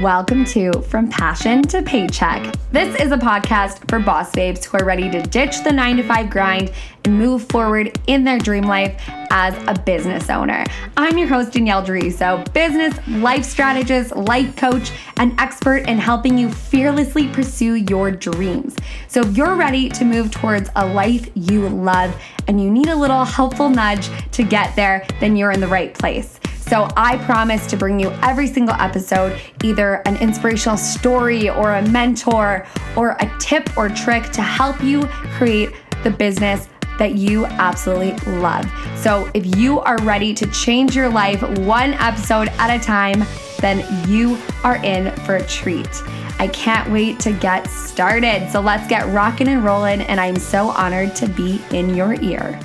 Welcome to From Passion to Paycheck. This is a podcast for boss babes who are ready to ditch the nine to five grind and move forward in their dream life as a business owner. I'm your host, Danielle Deriso, business, life strategist, life coach, and expert in helping you fearlessly pursue your dreams. So if you're ready to move towards a life you love and you need a little helpful nudge to get there, then you're in the right place. So I promise to bring you every single episode either an inspirational story or a mentor or a tip or trick to help you create the business that you absolutely love. So if you are ready to change your life one episode at a time, then you are in for a treat. I can't wait to get started. So let's get rocking and rolling. And I'm so honored to be in your ear.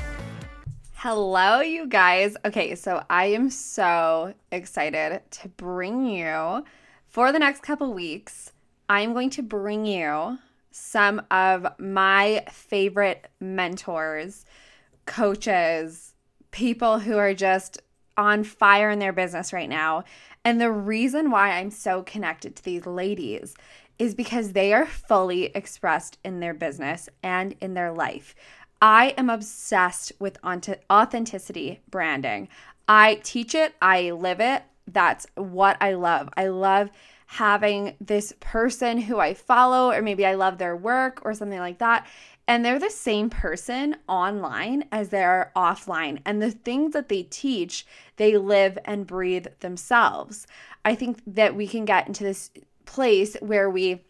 Hello, you guys. Okay, so I am so excited to bring you for the next couple weeks. I'm going to bring you some of my favorite mentors, coaches, people who are just on fire in their business right now. And the reason why I'm so connected to these ladies is because they are fully expressed in their business and in their life. I am obsessed with authenticity branding. I teach it, I live it. That's what I love. I love having this person who I follow, or maybe I love their work or something like that. And they're the same person online as they are offline. And the things that they teach, they live and breathe themselves. I think that we can get into this place where we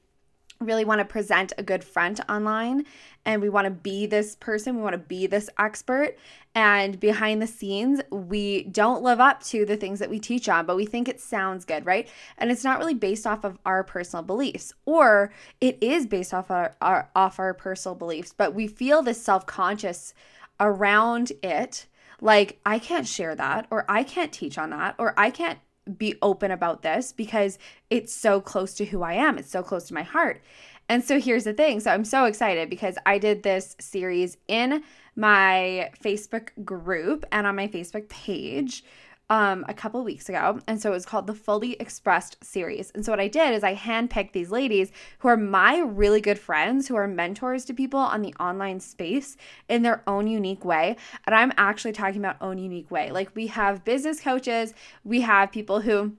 really want to present a good front online and we want to be this person, we want to be this expert. And behind the scenes, we don't live up to the things that we teach on, but we think it sounds good, right? And it's not really based off of our personal beliefs, or it is based off our, our off our personal beliefs, but we feel this self-conscious around it like I can't share that or I can't teach on that or I can't be open about this because it's so close to who I am. It's so close to my heart. And so here's the thing. So I'm so excited because I did this series in my Facebook group and on my Facebook page um, a couple weeks ago. And so it was called the Fully Expressed series. And so what I did is I handpicked these ladies who are my really good friends, who are mentors to people on the online space in their own unique way. And I'm actually talking about own unique way. Like we have business coaches, we have people who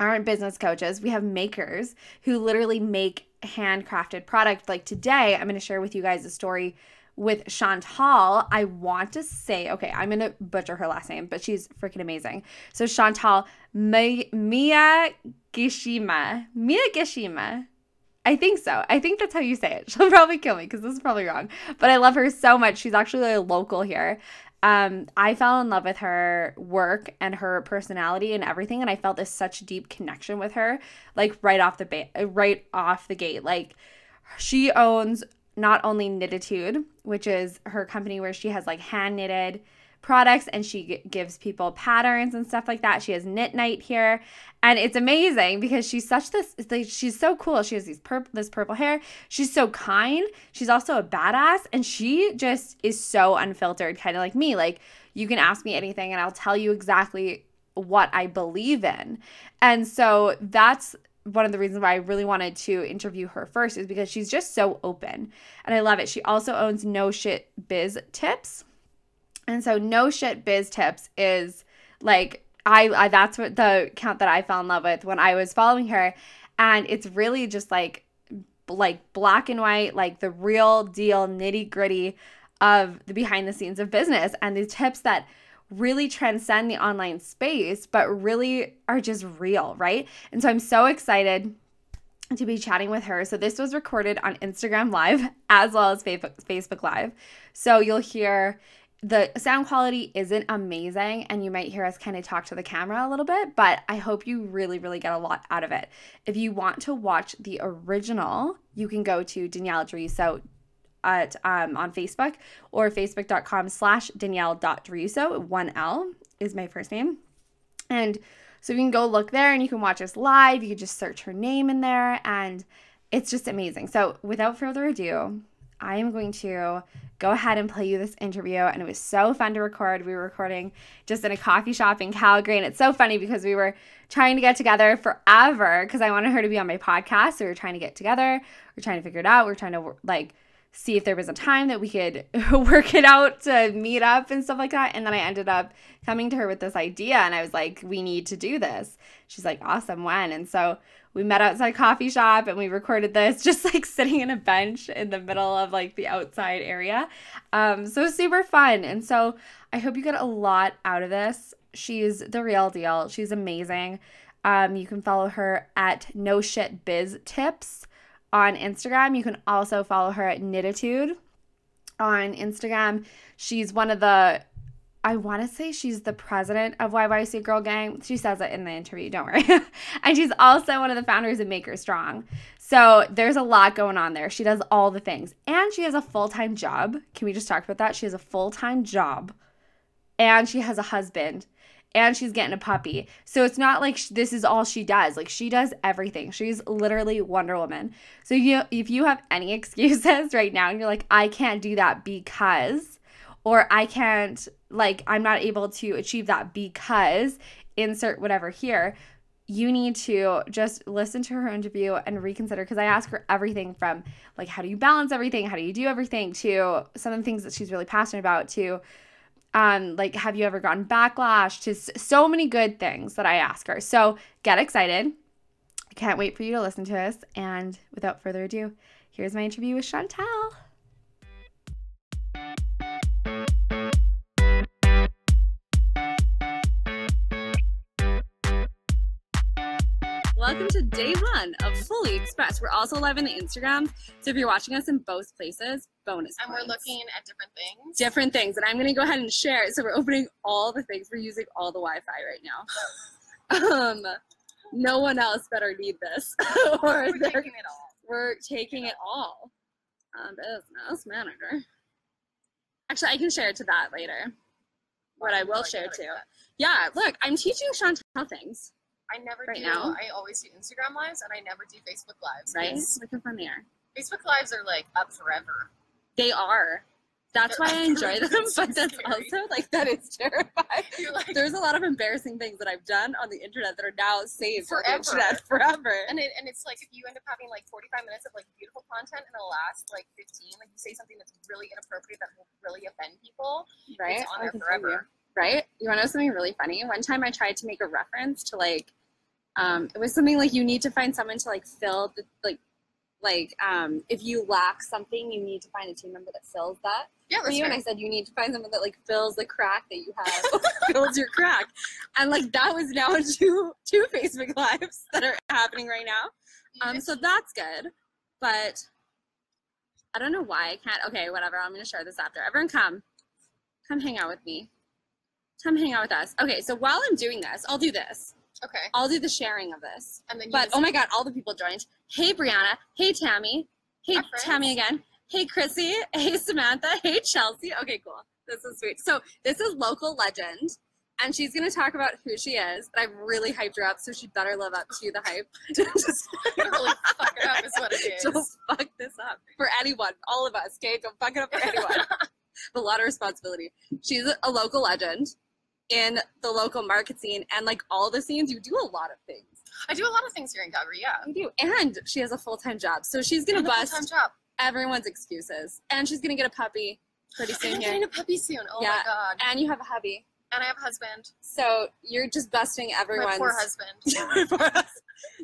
aren't business coaches, we have makers who literally make handcrafted product. Like today, I'm going to share with you guys a story with Chantal, I want to say, okay, I'm going to butcher her last name, but she's freaking amazing. So Chantal Mia Gishima. Mia Gishima. I think so. I think that's how you say it. She'll probably kill me because this is probably wrong. But I love her so much. She's actually a local here. Um, I fell in love with her work and her personality and everything, and I felt this such deep connection with her, like right off the ba- right off the gate. Like she owns not only Knititude, which is her company where she has like hand knitted products and she g- gives people patterns and stuff like that. She has Knit Night here, and it's amazing because she's such this. Like, she's so cool. She has these purple this purple hair. She's so kind. She's also a badass, and she just is so unfiltered, kind of like me. Like you can ask me anything, and I'll tell you exactly what I believe in. And so that's one of the reasons why I really wanted to interview her first is because she's just so open and I love it. She also owns No Shit Biz Tips. And so No Shit Biz Tips is like I, I that's what the account that I fell in love with when I was following her and it's really just like like black and white like the real deal nitty gritty of the behind the scenes of business and the tips that really transcend the online space, but really are just real, right? And so I'm so excited to be chatting with her. So this was recorded on Instagram Live as well as Facebook Live. So you'll hear the sound quality isn't amazing and you might hear us kind of talk to the camera a little bit, but I hope you really, really get a lot out of it. If you want to watch the original, you can go to Danielle Deriso at um, on Facebook or facebook.com slash Danielle.Deriso. One L is my first name. And so you can go look there and you can watch us live. You can just search her name in there and it's just amazing. So without further ado, I am going to go ahead and play you this interview. And it was so fun to record. We were recording just in a coffee shop in Calgary. And it's so funny because we were trying to get together forever because I wanted her to be on my podcast. So we were trying to get together. We are trying to figure it out. We are trying to like see if there was a time that we could work it out to meet up and stuff like that. And then I ended up coming to her with this idea and I was like, we need to do this. She's like, awesome, when? And so we met outside a coffee shop and we recorded this just like sitting in a bench in the middle of like the outside area. Um, so super fun. And so I hope you get a lot out of this. She's the real deal. She's amazing. Um, you can follow her at No Shit Biz Tips on Instagram. You can also follow her at Knititude on Instagram. She's one of the I want to say she's the president of YYC Girl Gang. She says it in the interview, don't worry. and she's also one of the founders of Make Her Strong. So there's a lot going on there. She does all the things. And she has a full time job. Can we just talk about that? She has a full time job. And she has a husband and she's getting a puppy. So it's not like sh- this is all she does. Like she does everything. She's literally Wonder Woman. So you if you have any excuses right now and you're like I can't do that because or I can't like I'm not able to achieve that because insert whatever here, you need to just listen to her interview and reconsider because I ask her everything from like how do you balance everything, how do you do everything to some of the things that she's really passionate about to um, like, have you ever gotten backlash? To so many good things that I ask her. So get excited. I can't wait for you to listen to this. And without further ado, here's my interview with Chantel. Welcome to day one of Fully Express. We're also live on the Instagram, so if you're watching us in both places, bonus. And points. we're looking at different things. Different things, and I'm going to go ahead and share. It. So we're opening all the things. We're using all the Wi-Fi right now. um, no one else better need this. or we're taking it all. We're taking it all. Um, business manager. Actually, I can share it to that later. What I will share too. Yeah, look, I'm teaching Chantel things. I never right do. Now. I always do Instagram lives and I never do Facebook lives. Right? Look how fun they are. Facebook lives are like up forever. They are. That's They're why I enjoy them, but that's scary. also like that is terrifying. Like, There's a lot of embarrassing things that I've done on the internet that are now saved forever. the forever. And it, and it's like if you end up having like 45 minutes of like beautiful content and it'll last like 15, like you say something that's really inappropriate that will really offend people, right? It's on oh, there forever right? You want to know something really funny? One time I tried to make a reference to like, um, it was something like you need to find someone to like fill the like, like um, if you lack something, you need to find a team member that fills that. Yeah, for you. And I said you need to find someone that like fills the crack that you have, fills your crack, and like that was now two two Facebook lives that are happening right now. Um, so that's good, but I don't know why I can't. Okay, whatever. I'm gonna share this after. Everyone, come, come hang out with me. Come hang out with us. Okay, so while I'm doing this, I'll do this. Okay. I'll do the sharing of this. And then But oh my god, all the people joined. Hey Brianna. Hey Tammy. Hey Tammy again. Hey Chrissy. Hey Samantha. Hey Chelsea. Okay, cool. This is sweet. So this is local legend. And she's gonna talk about who she is. And I've really hyped her up, so she better live up to the hype. just really fuck it up is what it is. Just fuck this up. For anyone, all of us, okay? Don't fuck it up for anyone. a lot of responsibility. She's a local legend in the local market scene and like all the scenes you do a lot of things. I do a lot of things here in calgary yeah. You do and she has a full-time job. So she's gonna bust job. everyone's excuses. And she's gonna get a puppy pretty soon I'm here. getting a puppy soon. Oh yeah. my god. and you have a hubby. And i have a husband. So you're just busting everyone's my poor husband.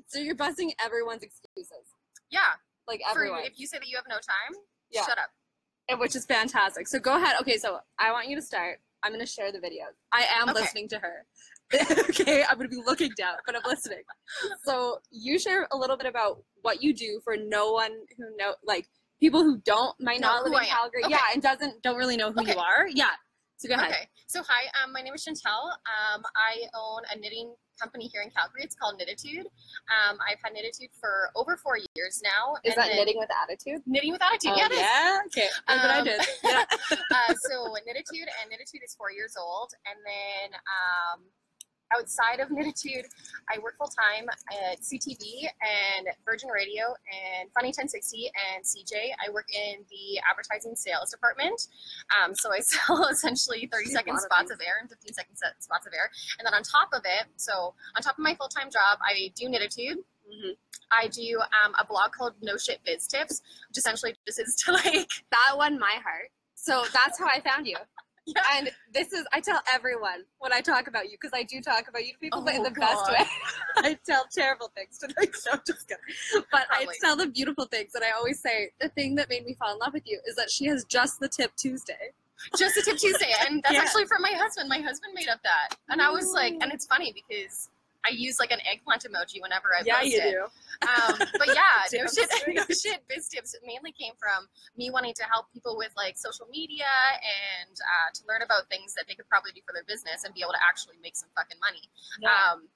So you're busting everyone's excuses. Yeah. Like everyone. For, if you say that you have no time yeah. shut up. And which is fantastic. So go ahead. Okay so i want you to start I'm gonna share the videos. I am okay. listening to her. okay, I'm gonna be looking down, but I'm listening. So you share a little bit about what you do for no one who know, like people who don't might not live in Calgary. Okay. Yeah, and doesn't don't really know who okay. you are. Yeah. So go ahead. Okay. So hi, um, my name is Chantel. Um, I own a knitting company here in Calgary. It's called Knititude. Um, I've had Knititude for over four years now. Is that knitting with attitude? Knitting with attitude. Oh, yeah. Yeah. Okay. Look um, what I did. Yeah. uh, so Knititude and Knititude is four years old, and then um, outside of Knititude, I work full time at CTV and Virgin Radio and Funny 1060 and CJAY. I work in the advertising sales department. Um, so I sell essentially 30 second spots of, of air and 15 second spots of air. And then on top of it, so on top of my full time job, I do Knititude. Mm-hmm. I do um, a blog called No Shit Biz Tips, which essentially just is to like that won my heart. So that's how I found you. Yeah. And this is, I tell everyone when I talk about you, because I do talk about you to people, oh, but in the God. best way. I tell terrible things to them, so just kidding. But Probably. I tell the beautiful things, and I always say the thing that made me fall in love with you is that she has just the tip Tuesday. Just the tip Tuesday, and that's yeah. actually from my husband. My husband made up that, and I was like, and it's funny because I use like an eggplant emoji whenever I yeah, post you it. do. Um, but yeah, no shit, no shit. Biz tips mainly came from me wanting to help people with like social media and uh, to learn about things that they could probably do for their business and be able to actually make some fucking money. Yeah. Um,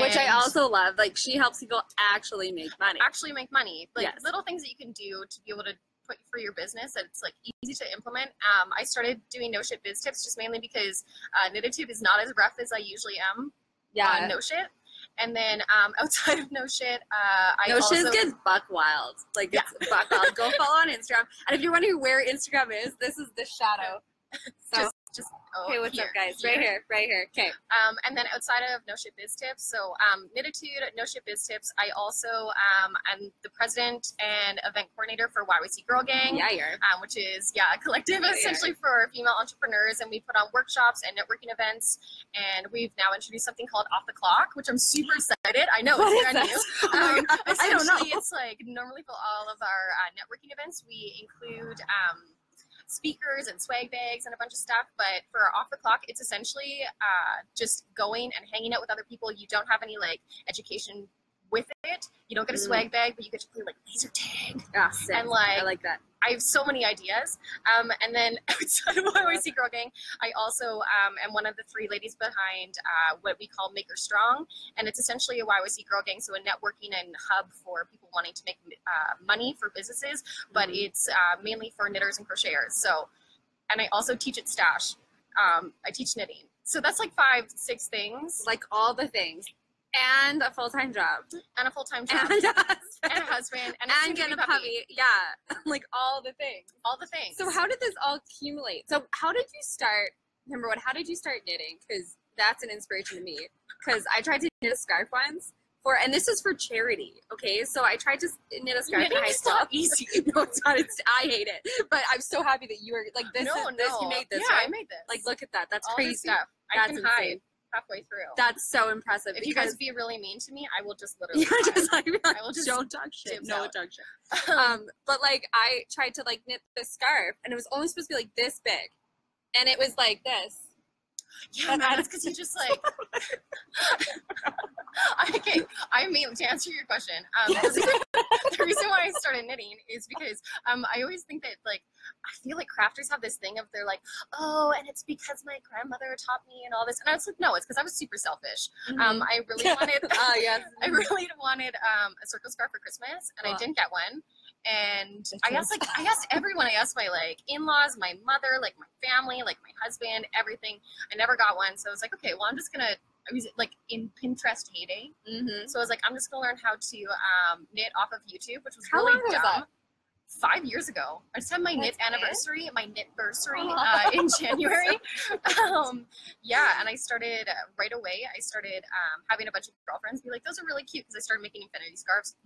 Which I also love. Like she helps people actually make money. Actually make money. Like yes. little things that you can do to be able to put for your business that it's like easy to implement. Um, I started doing no shit biz tips just mainly because uh, Knititude is not as rough as I usually am yeah. no shit. And then um, outside of no shit, uh, I no also, shit gets buck wild. Like it's yeah. buck wild. Go follow on Instagram. And if you're wondering where Instagram is, this is the shadow. So just oh, okay, what's here, up, guys? Here. Right here, right here. Okay. Um, and then outside of No Shit Biz Tips, so um, Knititude, No Shit Biz Tips. I also um, am the president and event coordinator for YYC Girl Gang. Yeah, you're. Um, which is yeah a collective yeah, essentially for female entrepreneurs, and we put on workshops and networking events. And we've now introduced something called Off the Clock, which I'm super excited. I know what it's brand new. Oh um, I don't know. It's like normally for all of our uh, networking events, we include. Um, speakers and swag bags and a bunch of stuff. But for off the clock, it's essentially uh, just going and hanging out with other people. You don't have any like education with it. You don't get a mm. swag bag, but you get to play like laser tag. Ah, and like I like that. I have so many ideas. Um, and then outside of YYC Girl Gang, I also um, am one of the three ladies behind uh, what we call Maker Strong. And it's essentially a YYC Girl Gang, so a networking and hub for people wanting to make uh, money for businesses, but mm-hmm. it's uh, mainly for knitters and crocheters. So, and I also teach at Stash. Um, I teach knitting. So that's like five, six things. Like all the things and a full time job, and a full time job, and a husband, and a husband, and, and get a puppy. puppy. Yeah, like all the things. All the things. So how did this all accumulate? So how did you start? Number one, how did you start knitting? Because that's an inspiration to me. Because I tried to knit a scarf once for, and this is for charity. Okay, so I tried to knit a scarf Knitting in high school. Easy. no, it's not. It's I hate it, but I'm so happy that you were like this. No, is, no. This, you made this. Yeah, right? I made this. Like, look at that. That's all crazy. stuff. I That's can insane. hide halfway through. That's so impressive. If you guys be really mean to me, I will just literally. Yeah, just like, like I will just don't talk shit. No, out. talk shit. um, but like I tried to like knit this scarf, and it was only supposed to be like this big, and it was like this. Yeah, man, that's because you just like. okay, I mean to answer your question. Um, the, reason, the reason why I started knitting is because um, I always think that like I feel like crafters have this thing of they're like, oh, and it's because my grandmother taught me and all this, and I was like, no, it's because I was super selfish. Mm-hmm. Um, I really wanted, uh, yes. I really wanted um, a circle scarf for Christmas, and I didn't get one. And I asked like I asked everyone. I asked my like in-laws, my mother, like my family, like my husband, everything. I never got one, so I was like, okay, well, I'm just gonna I was like in Pinterest heyday. Mm-hmm. So I was like, I'm just gonna learn how to um, knit off of YouTube, which was how really dumb. Was? Five years ago, I just had my That's knit it? anniversary, my knit bursary uh, in January. um, yeah, and I started uh, right away. I started um, having a bunch of girlfriends be like, "Those are really cute," because I started making infinity scarves.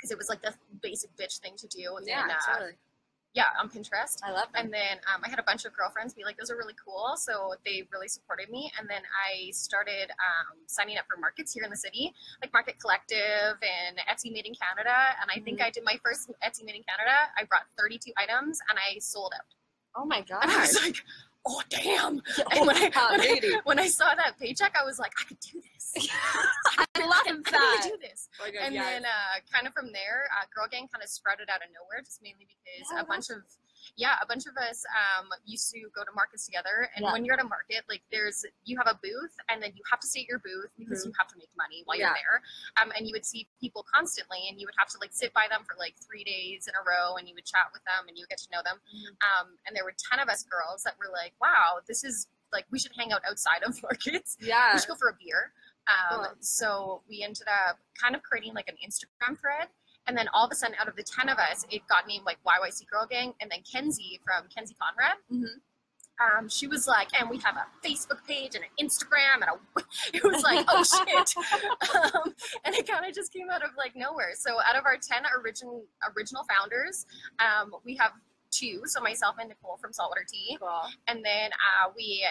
Because it was like the basic bitch thing to do. And yeah, then, uh, totally yeah, on Pinterest. I love them. And then um, I had a bunch of girlfriends be like, those are really cool. So they really supported me. And then I started um, signing up for markets here in the city, like Market Collective and Etsy Made in Canada. And I mm-hmm. think I did my first Etsy Made in Canada. I brought 32 items and I sold out. Oh my God. I was like, oh, damn. Yeah, and when, I, oh, when, I, when I saw that paycheck, I was like, I could do this. I love I, that. I could do this. Oh God, and yes. then uh, kind of from there, uh, Girl Gang kind of sprouted out of nowhere, just mainly because Yeah, a bunch of yeah, a bunch of us um, used to go to markets together. And Yeah. when you're at a market, like there's you have a booth, and then you have to stay at your booth because Mhm. you have to make money while Yeah. you're there. Um, and you would see people constantly, and you would have to like sit by them for like three days in a row, and you would chat with them, and you would get to know them. Mhm. Um, and there were ten of us girls that were like, "Wow, this is." like we should hang out outside of markets. Yeah. We should go for a beer. Um, Cool. So we ended up kind of creating like an Instagram thread. And then all of a sudden, out of the 10 of us, it got named like YYC Girl Gang. And then Kenzie from Kenzie Conrad, Mhm. um, she was like, and we have a Facebook page and an Instagram. And a, it was like, oh shit. um, and it kind of just came out of like nowhere. So out of our 10 original, original founders, um, we have two. So myself and Nicole from Saltwater Tea Cool. and then uh, we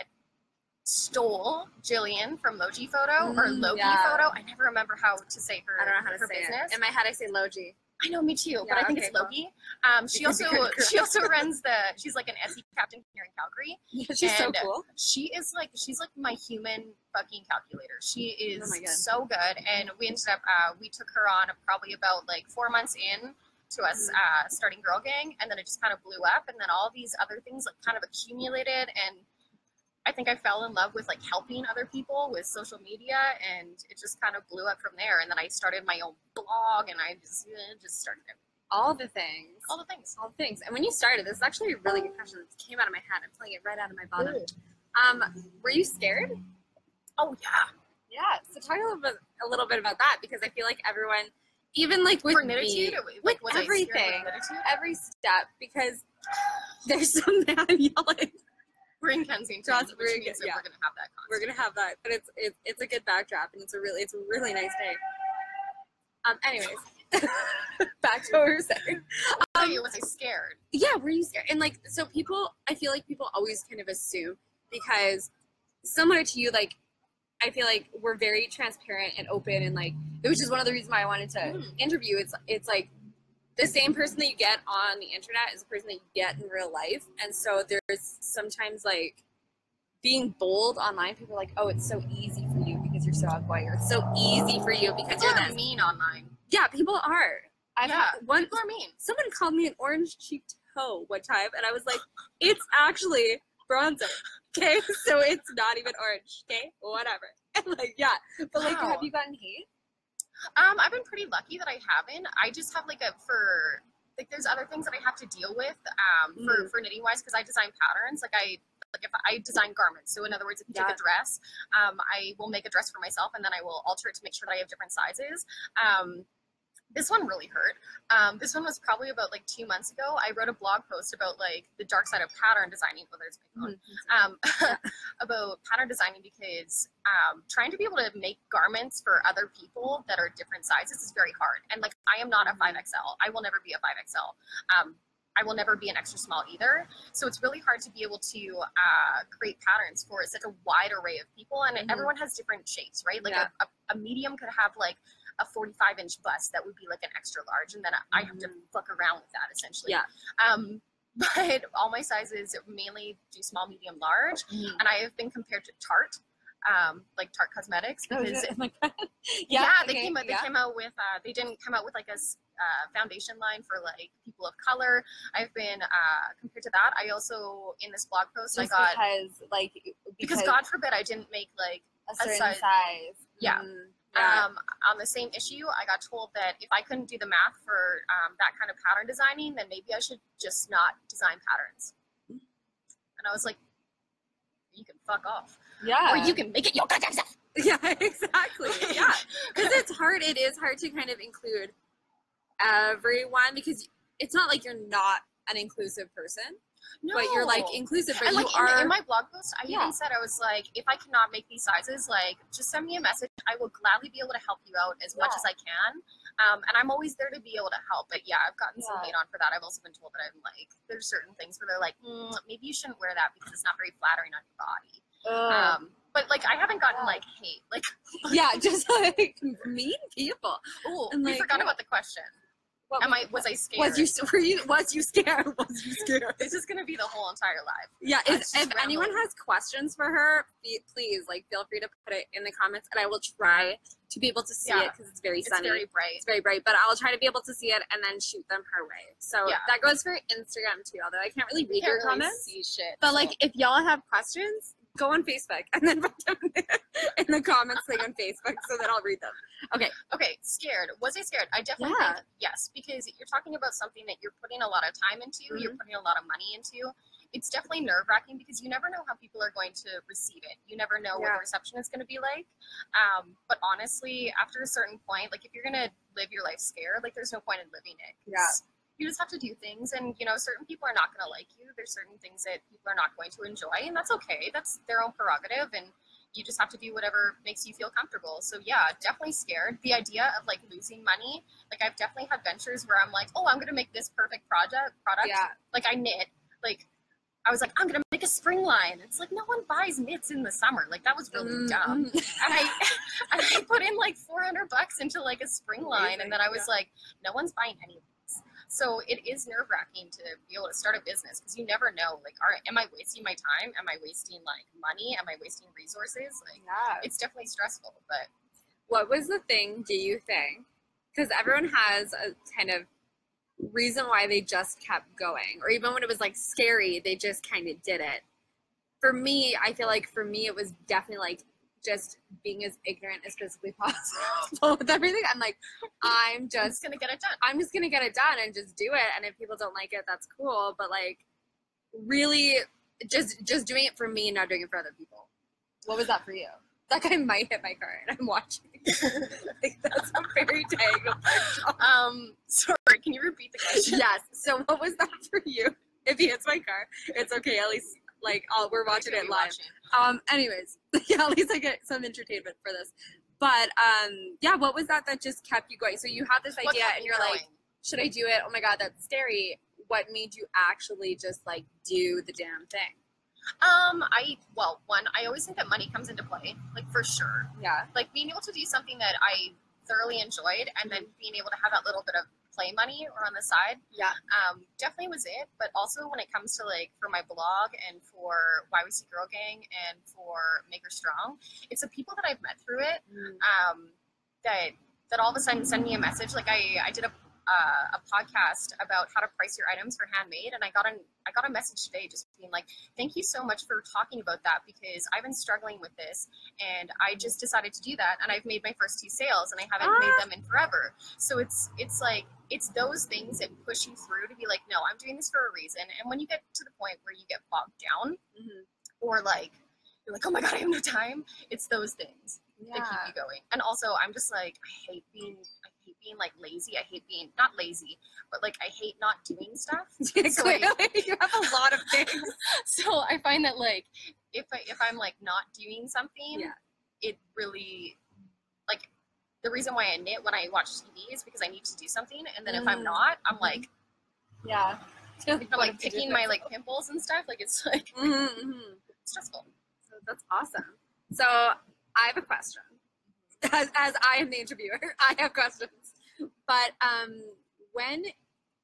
stole Jillian from Logi Photo or Mm, Loki yeah. Photo. I never remember how to say her. I don't know how to say business. it. In my head, I say Logi. I know, me too, but I think okay, it's cool. Loki. Um, she also she also runs the. She's like an SE captain here in Calgary. She's so cool. She is like she's like my human fucking calculator. She is Oh so good, and we ended up uh, we took her on probably about like four months in to us Mhm. uh, starting Girl Gang, and then it just kind of blew up, and then all these other things like kind of accumulated, and I think I fell in love with like helping other people with social media, and it just kind of blew up from there. And then I started my own blog, and I just just started it. All the things. all the things. all the things. And when you started, this is actually a really good question that came out of my head. I'm pulling it right out of my bottom. Um, were you scared? Oh yeah, Yeah. So talk a little bit, a little bit about that because I feel like everyone, even like with me, with like was I scared with everything. Every step because there's some man yelling. We're in Kensington, which very means yeah. we're gonna have that. We're gonna have that, but it's it's it's a good backdrop and it's a really it's a really nice day. Um. Anyways, back to what we were saying. you, was I scared? yeah were you scared and like so people i feel like people always kind of assume because similar to you like i feel like we're very transparent and open and like it was just one of the reasons why i wanted to Mm. interview it's it's like the same person that you get on the internet is the person that you get in real life and so there's sometimes like being bold online people are like oh it's so easy for you because you're so outgoing or it's so easy for you because People you're this mean online. yeah people are I've yeah, had one people are mean. someone called me an orange cheeked hoe one time, and I was like, it's actually bronzer. Okay, so it's not even orange. Okay, whatever. And like, yeah, but like, Wow. have you gotten hate? Um, I've been pretty lucky that I haven't. I just have like a for like there's other things that I have to deal with um for Mm. for knitting wise because I design patterns. Like I like if I design garments. So in other words, if you Yeah. take a dress, um, I will make a dress for myself and then I will alter it to make sure that I have different sizes. Um, this one really hurt. Um, this one was probably about like two months ago. I wrote a blog post about like the dark side of pattern designing. Whether it's my phone, um, about pattern designing because um, trying to be able to make garments for other people that are different sizes is very hard. And like, I am not a 5XL. I will never be a 5XL. Um, I will never be an extra small either. So it's really hard to be able to uh, create patterns for such a wide array of people. And Mhm. everyone has different shapes, right? Like Yeah. a, a medium could have like a 45 inch bust that would be like an extra large. And then I have to Mhm. fuck around with that essentially. Yeah. Um, but all my sizes mainly do small, medium, large and I have been compared to Tarte, um, like Tarte Cosmetics, Oh, because yeah. Oh God. yeah, they okay, came out. They yeah. came out with. Uh, they didn't come out with like a uh, foundation line for like people of color. I've been uh, compared to that. I also in this blog post Just I got because, like, because God forbid I didn't make like a certain size- size. Yeah. Mm, yeah. Um, on the same issue. I got told that if I couldn't do the math for um, that kind of pattern designing, then maybe I should just not design patterns. And I was like, you can fuck off, yeah. or you can make it your goddamn self. Yeah, exactly. Yeah. Because it's hard. It is hard to kind of include everyone because it's not like you're not an inclusive person, No. but you're like inclusive, but and you like in, are. in my blog post, I Yeah. even said I was like, if I cannot make these sizes, like just send me a message. I will gladly be able to help you out as much as I can. Um, and I'm always there to be able to help. But yeah, I've gotten some Yeah. hate on for that. I've also been told that I'm like, there's certain things where they're like, mm, maybe you shouldn't wear that because it's not very flattering on your body. Um, but like, I haven't gotten Yeah. like hate. Like, yeah, just like mean people. oh, we like, forgot yeah. about the question. What Am I? Was I scared? Was you were you was you scared? Was you scared? This is gonna be the whole entire live. Yeah, if, anyone has questions for her, be- please like feel free to put it in the comments, and I will try to be able to see it because it's very It's sunny. very bright. it's very bright, but I'll try to be able to see it and then shoot them her way. So Yeah. that goes for Instagram too. Although I can't really read Can't your really comments, shit. but so- like if y'all have questions, go on Facebook and then put them in the comments thing on Facebook so that I'll read them. Okay, Okay, scared. Was I scared? I definitely Yeah. think yes, because you're talking about something that you're putting a lot of time into, you're Mhm. putting a lot of money into, it's definitely nerve wracking because you never know how people are going to receive it. You never know what the reception is going to be like. Um, but honestly, after a certain point, like if you're going to live your life scared, like there's no point in living it. Yeah. You just have to do things, and you know, certain people are not going to like you. There's certain things that people are not going to enjoy, and that's okay. That's their own prerogative, and you just have to do whatever makes you feel comfortable. So yeah, definitely scared. The idea of like losing money, like I've definitely had ventures where I'm like, oh, I'm gonna make this perfect project product. Yeah. Like I knit, like I was like, I'm gonna make a spring line. It's like no one buys knits in the summer. Like that was really Mm, dumb. And I and I put in like 400 bucks into like a spring line, and then I was Yeah. like, no one's buying any. So it is nerve wracking to be able to start a business because you never know. Like, are am I wasting my time? Am I wasting like money? Am I wasting resources? Like, Yeah. it's definitely stressful. But What was the thing, do you think? Because everyone has a kind of reason why they just kept going, or even when it was like scary, they just kind of did it. For me, I feel like for me, it was definitely like just being as ignorant as physically possible with everything. I'm like, I'm I'm just just gonna get it done. I'm just gonna get it done and just do it. And if people don't like it, that's cool. But like, really, just just doing it for me and not doing it for other people. What was that for you? That guy might hit my car, and I'm watching. like, that's a very tangled. Um, sorry, can you repeat the question? yes. So what was that for you? If he hits my car, it's okay. At least like oh, we're watching it live. watching. Um. Anyways, yeah. At least I get some entertainment for this. But um, yeah. What was that that just kept you going? So you have this What idea, and you're like, should I do it? Oh my god, that's scary. What made you actually just like do the damn thing? Um, I well, one, I always think that money comes into play, like for sure. Yeah. Like being able to do something that I thoroughly enjoyed, and then being able to have that little bit of play money or on the side, Yeah. um, definitely was it. But also when it comes to like for my blog and for YYC Girl Gang and for Maker Strong, it's the people that I've met through it um, that that all of a sudden send me a message. Like I, I did a uh, a podcast about how to price your items for handmade, and I got an I got a message today just being like, "Thank you so much for talking about that because I've been struggling with this, and I just decided to do that, and I've made my first two sales, and I haven't Ah. made them in forever. So it's it's like it's those things that push you through to be like, no, I'm doing this for a reason. And when you get to the point where you get bogged down, Mhm. or like you're like, oh my god, I have no time, it's those things that keep you going. And also, I'm just like, I hate being, being like lazy. I hate being not lazy, but like I hate not doing stuff. So, like- Clearly, you have a lot of things. so I find that like if I if I'm like not doing something, Yeah. it really like the reason why I knit when I watch TV is because I need to do something, and then if I'm Mm. not, I'm like Yeah. I'm like picking my like pimples and stuff. Like it's like Mm-hmm. stressful. So that's awesome. So I have a question. As, as I am the interviewer, I have questions. But um, when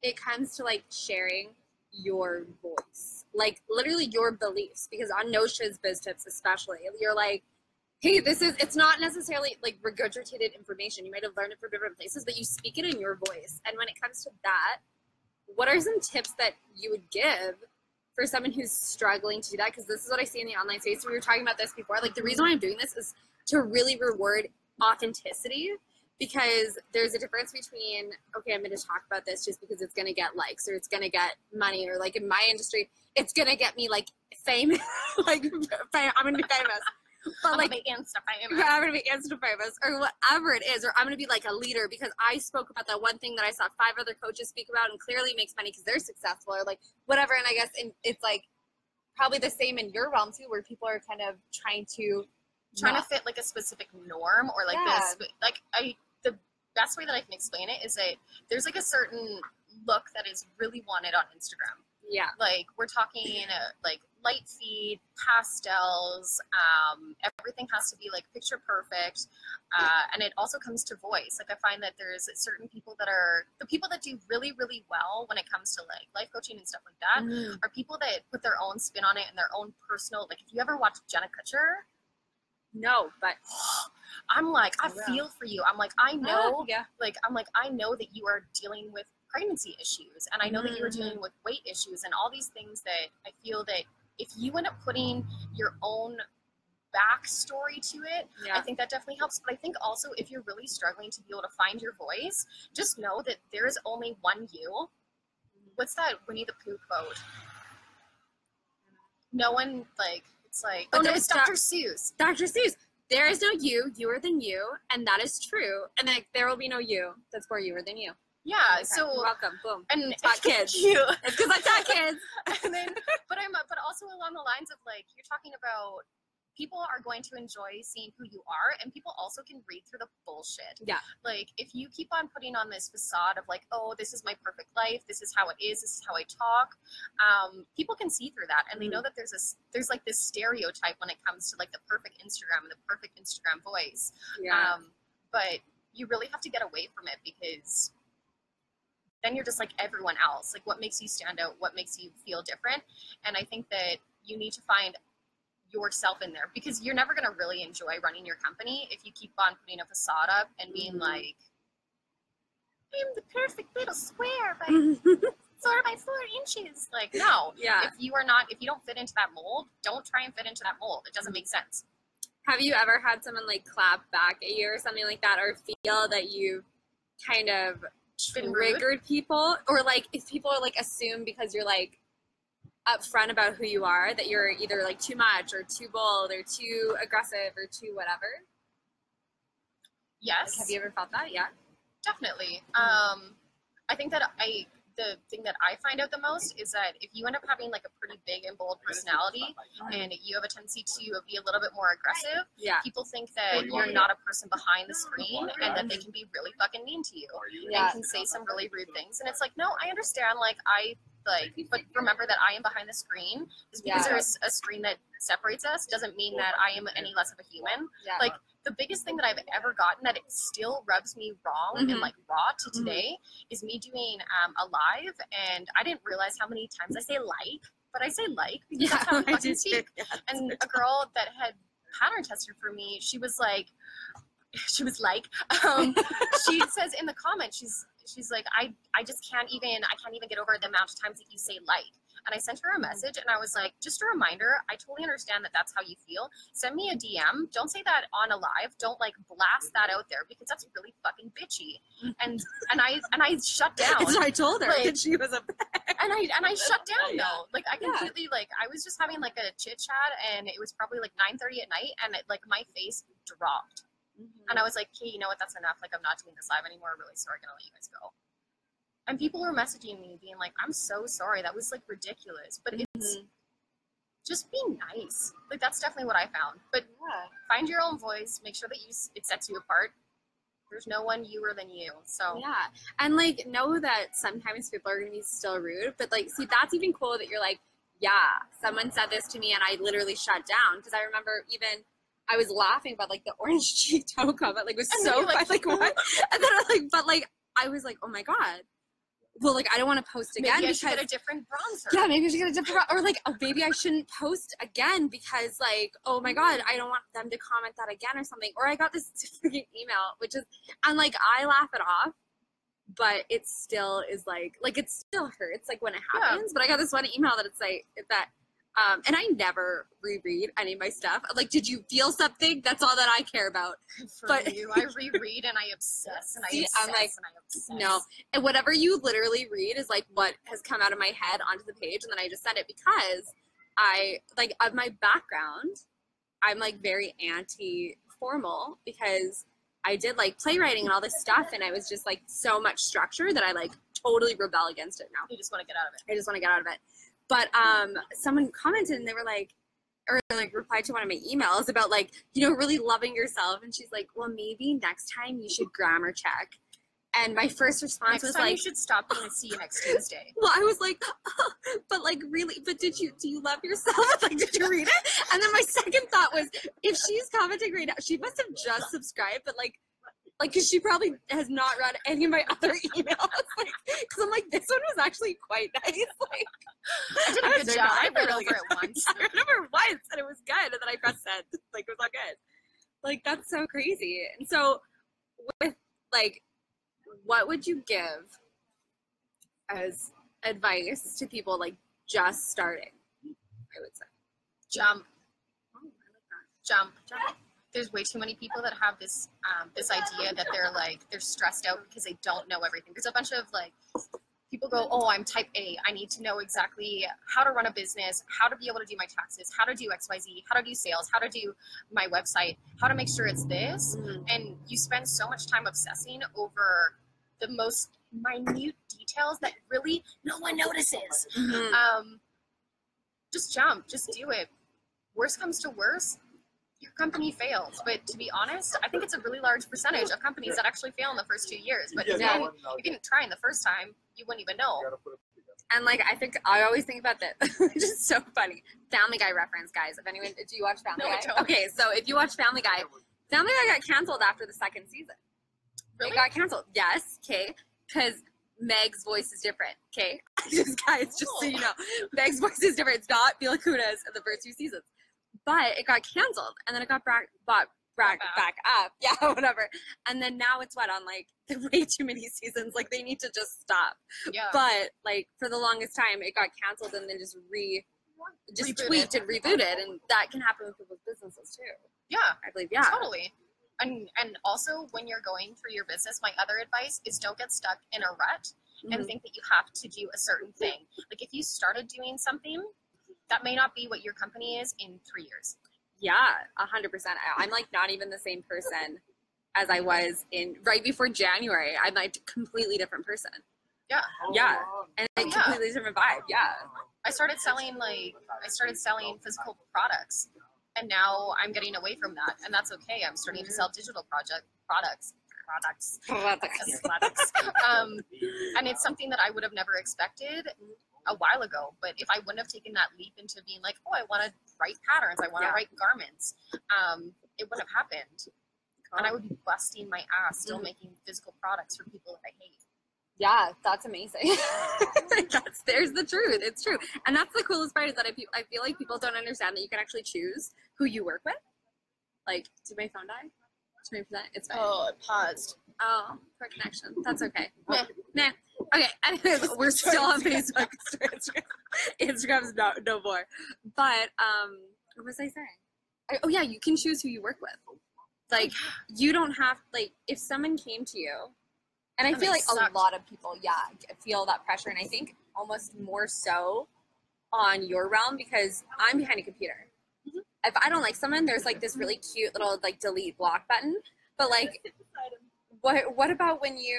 it comes to like sharing your voice, like literally your beliefs, because on No Shiz Biz Tips especially, you're like, hey, this is, it's not necessarily like regurgitated information. You might have learned it from different places, but you speak it in your voice. And when it comes to that, what are some tips that you would give for someone who's struggling to do that because this is what I see in the online space. We were talking about this before. Like the reason why I'm doing this is to really reward authenticity because there's a difference between okay, I'm going to talk about this just because it's going to get likes or it's going to get money or like in my industry, it's going to get me like fame, like fame. I'm going to be famous. But I'm like like Insta famous. I'm gonna be Insta famous or whatever it is, or I'm gonna be like a leader because I spoke about that one thing that I saw five other coaches speak about and clearly makes money because they're successful or like whatever. And I guess in, it's like probably the same in your realm too, where people are kind of trying to trying not- to fit like a specific norm or like Yeah. this like i the best way that i can explain it is that there's like a certain look that is really wanted on instagram. Yeah, like we're talking uh, like light feed pastels um, everything has to be like picture perfect uh, and it also comes to voice. Like i find that there's certain people that are the people that do really really well when it comes to like life coaching and stuff like that Mm. are people that put their own spin on it and their own personal like if you ever watch jenna kutcher no, but I'm like, I will. feel for you. I'm like, I know, Oh, yeah, like, I'm like, I know that you are dealing with pregnancy issues, and I know that you are dealing with weight issues, and all these things that I feel that if you end up putting your own backstory to it, I think that definitely helps. But I think also if you're really struggling to be able to find your voice, just know that there is only one you. What's that Winnie the Pooh quote? no one like it's like Oh, oh no, it's Doc- Dr. Seuss. Dr. Seuss. There is no you, you are than you, and that is true. And like there will be no you that's more you or than you. Yeah, Okay, so welcome. Boom. and Taught kids. Cute. It's because I taught kids. and then but i'm but also along the lines of like you're talking about people are going to enjoy seeing who you are and people also can read through the bullshit Yeah. like if you keep on putting on this facade of like oh this is my perfect life this is how it is this is how i talk um, people can see through that and they know that there's this there's like this stereotype when it comes to like the perfect instagram and the perfect instagram voice Yeah. um, but you really have to get away from it because then you're just like everyone else. Like, what makes you stand out? What makes you feel different? And I think that you need to find yourself in there because you're never going to really enjoy running your company if you keep on putting a facade up and being Mhm. like, I'm the perfect little square by four by four inches. Like, no. yeah. If you are not, if you don't fit into that mold, don't try and fit into that mold. It doesn't make sense. Have you ever had someone like clap back at you or something like that, or feel that you kind of triggered people, or like if people are like assume because you're like upfront about who you are that you're either like too much or too bold or too aggressive or too whatever? Yes. Like, have you ever felt that? Yeah. Definitely. Um, I think that I the thing that I find out the most is that if you end up having like a pretty big and bold personality and you have a tendency to be a little bit more aggressive, Yeah. people think that you're not a person behind the screen and that they can be really fucking mean to you Yeah. and can say some really rude things. And it's like, no, I understand. Like I like, but remember that I am behind the screen. Just because Yeah. there's a screen that separates us doesn't mean that I am any less of a human Yeah. like the biggest thing that I've ever gotten that it still rubs me wrong Mhm. and like raw to Mhm. today is me doing um, a live and I didn't realize how many times I say like, but I say like because that's how I fucking speak. Yeah. And a girl that had pattern tested for me, she was like, she was like, um, she says in the comments, she's she's like, I I just can't even I can't even get over the amount of times that you say like. And I sent her a message and I was like, just a reminder, I totally understand that that's how you feel. Send me a DM. Don't say that on a live. Don't like blast that out there because that's really fucking bitchy. And and I and I shut down. So I told her Like- that she was a. and I and I shut down Yeah. though. Like I Yeah. completely like I was just having like a chit chat and it was probably like 9:30 at night and it, like my face dropped. Mm-hmm. And I was like, "Okay, you know what? That's enough. Like I'm not doing this live anymore. I'm really sorry. I'm gonna let you guys go." And people were messaging me being like, "I'm so sorry. That was like ridiculous." But it's Mhm. just be nice. Like that's definitely what I found. But Yeah. find your own voice. Make sure that you it sets you apart. There's no one youer than you. So Yeah. And like know that sometimes people are gonna be still rude, but like see that's even cool that you're like, yeah, someone said this to me and I literally shut down. Because I remember even I was laughing about like the orange cheek toe comment, like was And so like, like what? And then I like but like I was like, oh my god. Well like I don't want to post maybe again I should because get a different bronzer. yeah, maybe I should get a different or like oh maybe I shouldn't post again because like oh my god I don't want them to comment that again or something. Or I got this freaking email which is and like I laugh it off, but it still is like like it still hurts like when it Yeah. happens. But I got this one email that it's like that. Um, and I never reread any of my stuff. Like, did you feel something? That's all that I care about. For But- you, I reread and I obsess and I See, obsess I'm like, and I obsess. No, and whatever you literally read is like what has come out of my head onto the page, and then I just send it because I like of my background. I'm like very anti-formal because I did like playwriting and all this stuff, and I was just like so much structure that I like totally rebel against it now. You just want to get out of it. I just want to get out of it. But um, someone commented and they were like, or like replied to one of my emails about like, you know, really loving yourself. And she's like, well, maybe next time you should grammar check. And my first response Next was time you should stop being a you next Tuesday. well, I was like, but like really, but did you do you love yourself? like, did you read it? And then my second thought was, if she's commenting right now, she must have just subscribed, but like, like, cause she probably has not read any of my other emails. Like, cause I'm like, this one was actually quite nice. Like, I did a good very job. nice. I read really over it once. I read over once and it was good, and then I pressed send. Like, it was all good. Like, that's so crazy. And so, with like, what would you give as advice to people like just starting? I would say. Jump, Oh, I like that. jump, jump. There's way too many people that have this um, this idea that they're like they're stressed out because they don't know everything. There's a bunch of like people go, oh, I'm type A. I need to know exactly how to run a business, how to be able to do my taxes, how to do XYZ, how to do sales, how to do my website, how to make sure it's this. Mhm. And you spend so much time obsessing over the most minute details that really no one notices. Mhm. Um, just jump, just do it. Worst comes to worst, your company fails. But to be honest, I think it's a really large percentage of companies that actually fail in the first two years. But if, you Yeah. didn't, if you didn't try in the first time, you wouldn't even know. And like I think I always think about this, which is so funny. Family Guy reference, guys. If anyone, do you watch Family No, I Guy? don't. Okay, so if you watch Family Guy, Family Guy got canceled after the second season. Really? It got canceled. Yes, okay, because Meg's voice is different. Okay, just guys, just so you know, Meg's voice is different. It's not Mila Kunis in the first two seasons, but it got canceled, and then it got brought brought back, back up. Yeah, whatever. And then now it's what on like way too many seasons. Like they need to just stop Yeah. but like for the longest time it got canceled and then just re just Rebooted. tweaked and rebooted and that can happen with people's businesses too yeah. i believe yeah Totally. And and also when you're going through your business, my other advice is don't get stuck in a rut and Mhm. think that you have to do a certain thing. Like if you started doing something, that may not be what your company is in three years. yeah a hundred percent I- i'm like not even the same person as i was in right before january i'm like a completely different person Yeah. yeah and a Oh, yeah. completely different vibe yeah I started selling like I started selling physical products and now I'm getting away from that and that's okay. I'm starting to sell digital project products products yes, products. Um, and it's something that I would have never expected a while ago. But if I wouldn't have taken that leap into being like, oh, I want to write patterns, I want to Yeah. write garments, um, it wouldn't have happened. And I would be busting my ass still Mhm. making physical products for people that I hate. Yeah, that's amazing. that's there's the truth. It's true, and that's the coolest part is that I, fe- I feel like people don't understand that you can actually choose who you work with. Like, did my phone die? Did my phone- It's fine. Oh, it paused. Oh, poor connection. That's okay. Nah. Okay. Anyways, we're still on Facebook. Instagram's no no more. But um, what was I saying? I, oh yeah, you can choose who you work with. Like you don't have like if someone came to you, and I That feel like makes a lot of people, yeah, feel that pressure, and I think almost more so on your realm because I'm behind a computer. Mhm. If I don't like someone, there's like this really cute little like delete block button, but like what what about when you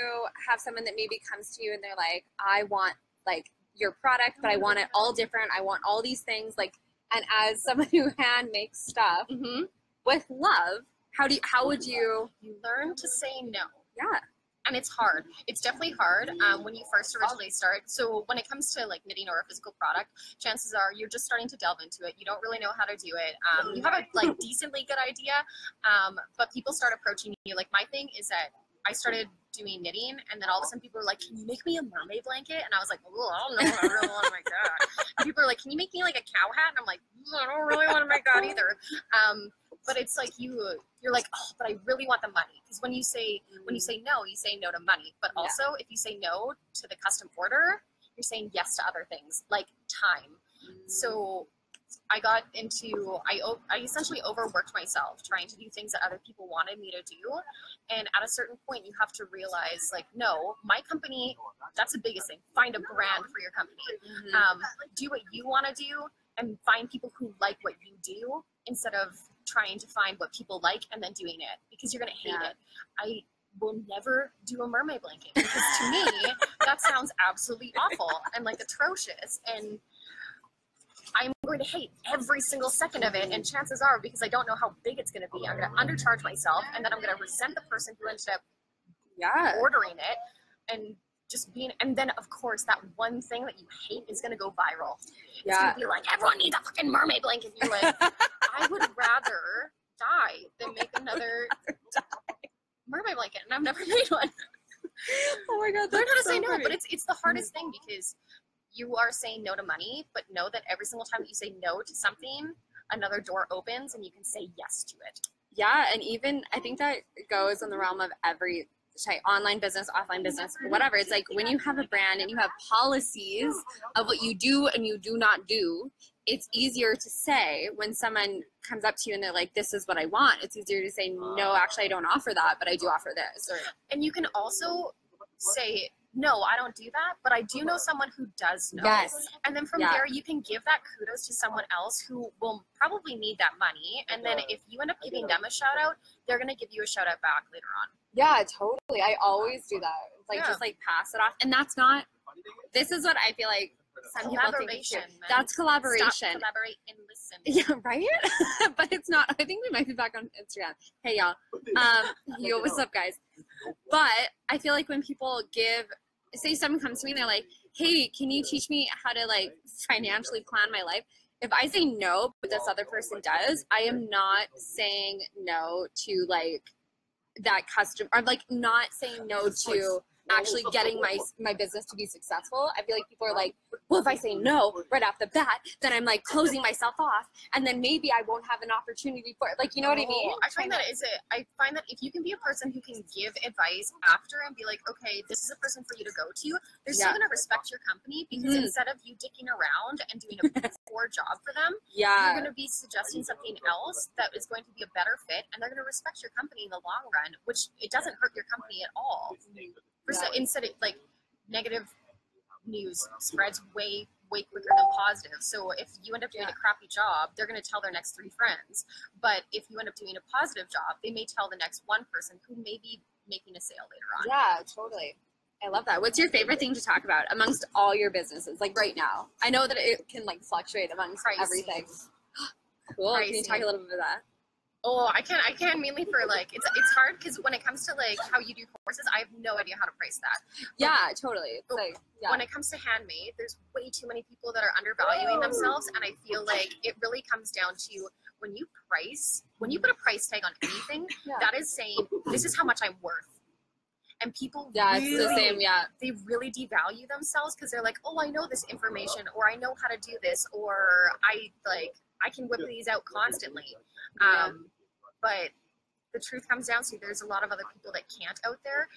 have someone that maybe comes to you and they're like, I want like your product, but I want it all different. I want all these things. Like, and as someone who hand makes stuff Mm-hmm. with love, how do you, how would you? You learn to say no. Yeah, and it's hard. It's definitely hard um, when you first originally start. So when it comes to like knitting or a physical product, chances are you're just starting to delve into it. You don't really know how to do it. Um, you have a like decently good idea, um, but people start approaching you. Like my thing is that I started doing knitting, and then all of a sudden people are like, "Can you make me a mermaid blanket?" And I was like, "Oh, I don't know. I really want to make that." And people are like, "Can you make me like a cow hat?" And I'm like, "Mm, "I don't really want to make that either." Um, but it's like you you're like, "Oh, but I really want the money." Because when you say when you say no, you say no to money. But Yeah. also, if you say no to the custom order, you're saying yes to other things like time. So I got into I I essentially overworked myself trying to do things that other people wanted me to do, and at a certain point, you have to realize like, no, my company. That's the biggest thing. Find a brand for your company. Mhm. Um, do what you want to do, and find people who like what you do instead of trying to find what people like and then doing it because you're gonna hate Yeah. it. I will never do a mermaid blanket because to me that sounds absolutely awful and like atrocious and I'm going to hate every single second of it and chances are because I don't know how big it's going to be I'm going to undercharge myself and then I'm going to resent the person who ended up yeah, ordering it and just being and then of course that one thing that you hate is going to go viral. It's yeah. going to be like everyone needs a fucking mermaid blanket you're like I would rather die than make another mermaid blanket and I've never made one. Oh my god, learn how to so say no but it's it's the hardest mm-hmm. thing because you are saying no to money but know that every single time that you say no to something another door opens and you can say yes to it Yeah, and even I think that goes in the realm of every say, online business, offline business, whatever. It's like when you have a brand and you have policies of what you do and you do not do, it's easier to say when someone comes up to you and they're like, "This is what I want." It's easier to say, "No, actually, I don't offer that, but I do offer this." Or and you can also say no, I don't do that, but I do know someone who does know. Yes. And then from Yeah. there, you can give that kudos to someone else who will probably need that money. And then if you end up giving them a shout out, they're going to give you a shout out back later on. Yeah, totally. I always do that. It's like Yeah. just like pass it off. And that's not this is what I feel like some Collaboration. That's collaboration. Stop, collaborate, and listen. Yeah, right? but it's not. I think we might be back on Instagram. Hey, y'all. Um, yo, what's up, guys? But I feel like when people give, say someone comes to me and they're like, hey, can you teach me how to like financially plan my life? If I say no, but this other person does, I am not saying no to like that custom, or like not saying no to actually getting my my business to be successful. I feel like people are like, well, if I say no right off the bat, then I'm like closing myself off, and then maybe I won't have an opportunity for it. Like, you know what I mean? Oh, I find that is it. I find that if you can be a person who can give advice after and be like, okay, this is a person for you to go to, they're still Yeah. gonna respect your company because Mhm. instead of you dicking around and doing a poor job for them, yeah, you're gonna be suggesting something else that is going to be a better fit, and they're gonna respect your company in the long run, which it doesn't hurt your company at all. For so, instead, it, like negative news spreads way way quicker than positive. So if you end up doing Yeah. a crappy job, they're going to tell their next three friends. But if you end up doing a positive job, they may tell the next one person who may be making a sale later on. Yeah, totally. I love that. What's your favorite thing to talk about amongst all your businesses? Like right now, I know that it can like fluctuate amongst Pricing. everything. Cool. Can you talk a little bit about that? Oh, I can't. I can mainly for like it's it's hard because when it comes to like how you do courses, I have no idea how to price that. Yeah, totally. It's Oh, like yeah. When it comes to handmade, there's way too many people that are undervaluing themselves, and I feel like it really comes down to when you price, when you put a price tag on anything, Yeah. that is saying this is how much I'm worth. And people yeah, it's the same. Yeah. they really devalue themselves because they're like, oh, I know this information, or I know how to do this, or I like I can whip these out constantly. Um, but the truth comes down to there's a lot of other people that can't out there,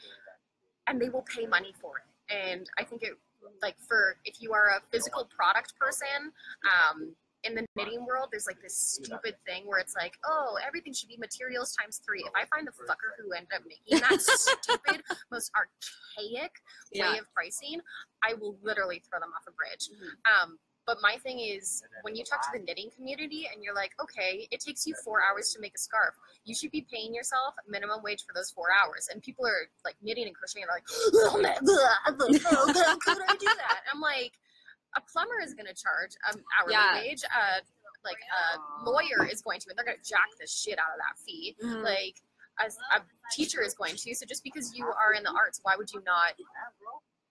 and they will pay money for it. And I think it like for if you are a physical product person. Um, in the knitting world, there's like this stupid thing where it's like, oh, everything should be materials times three. If I find the fucker who ended up making that stupid, most archaic Yeah. way of pricing, I will literally throw them off a bridge. Mhm. Um, but my thing is, when you talk to the knitting community and you're like, okay, it takes you four hours to make a scarf, you should be paying yourself minimum wage for those four hours. And people are like knitting and crocheting, and they're like, how could I do that? I'm like, a plumber is going to charge an hourly Yeah. wage. Uh, like a lawyer is going to, and they're going to jack the shit out of that fee Mhm. like a, a teacher is going to. So just because you are in the arts, why would you not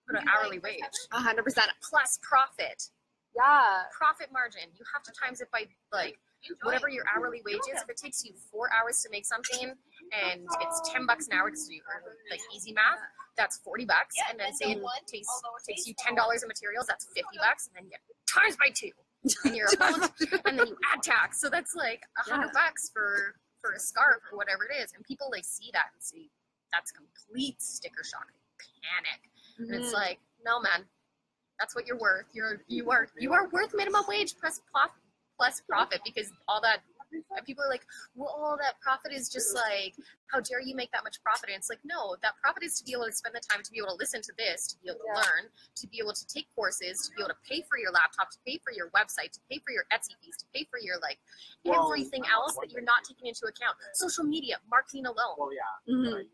put an hourly wage A hundred percent. plus profit? Yeah. Profit margin. You have to times it by like whatever your hourly wage is. If it takes you four hours to make something and it's ten bucks an hour because you earn like easy math, that's forty bucks. And then say it takes takes you ten dollars in materials, that's fifty bucks, and then you get times by two. And you're and then you add tax. So that's like a hundred bucks for for a scarf or whatever it is. And people like see that and see that's complete sticker shock. They panic. And it's Mhm. like, no man, that's what you're worth. You're you are you are worth minimum wage plus prof, plus profit because all that people are like, well, all that profit is just like, how dare you make that much profit? And it's like, no, that profit is to be able to spend the time to be able to listen to this, to be able to Yeah. learn, to be able to take courses, to be able to pay for your laptop, to pay for your website, to pay for your Etsy fees, to pay for your like everything else that you're not taking into account. Social media, marketing alone. Well, yeah. Mhm.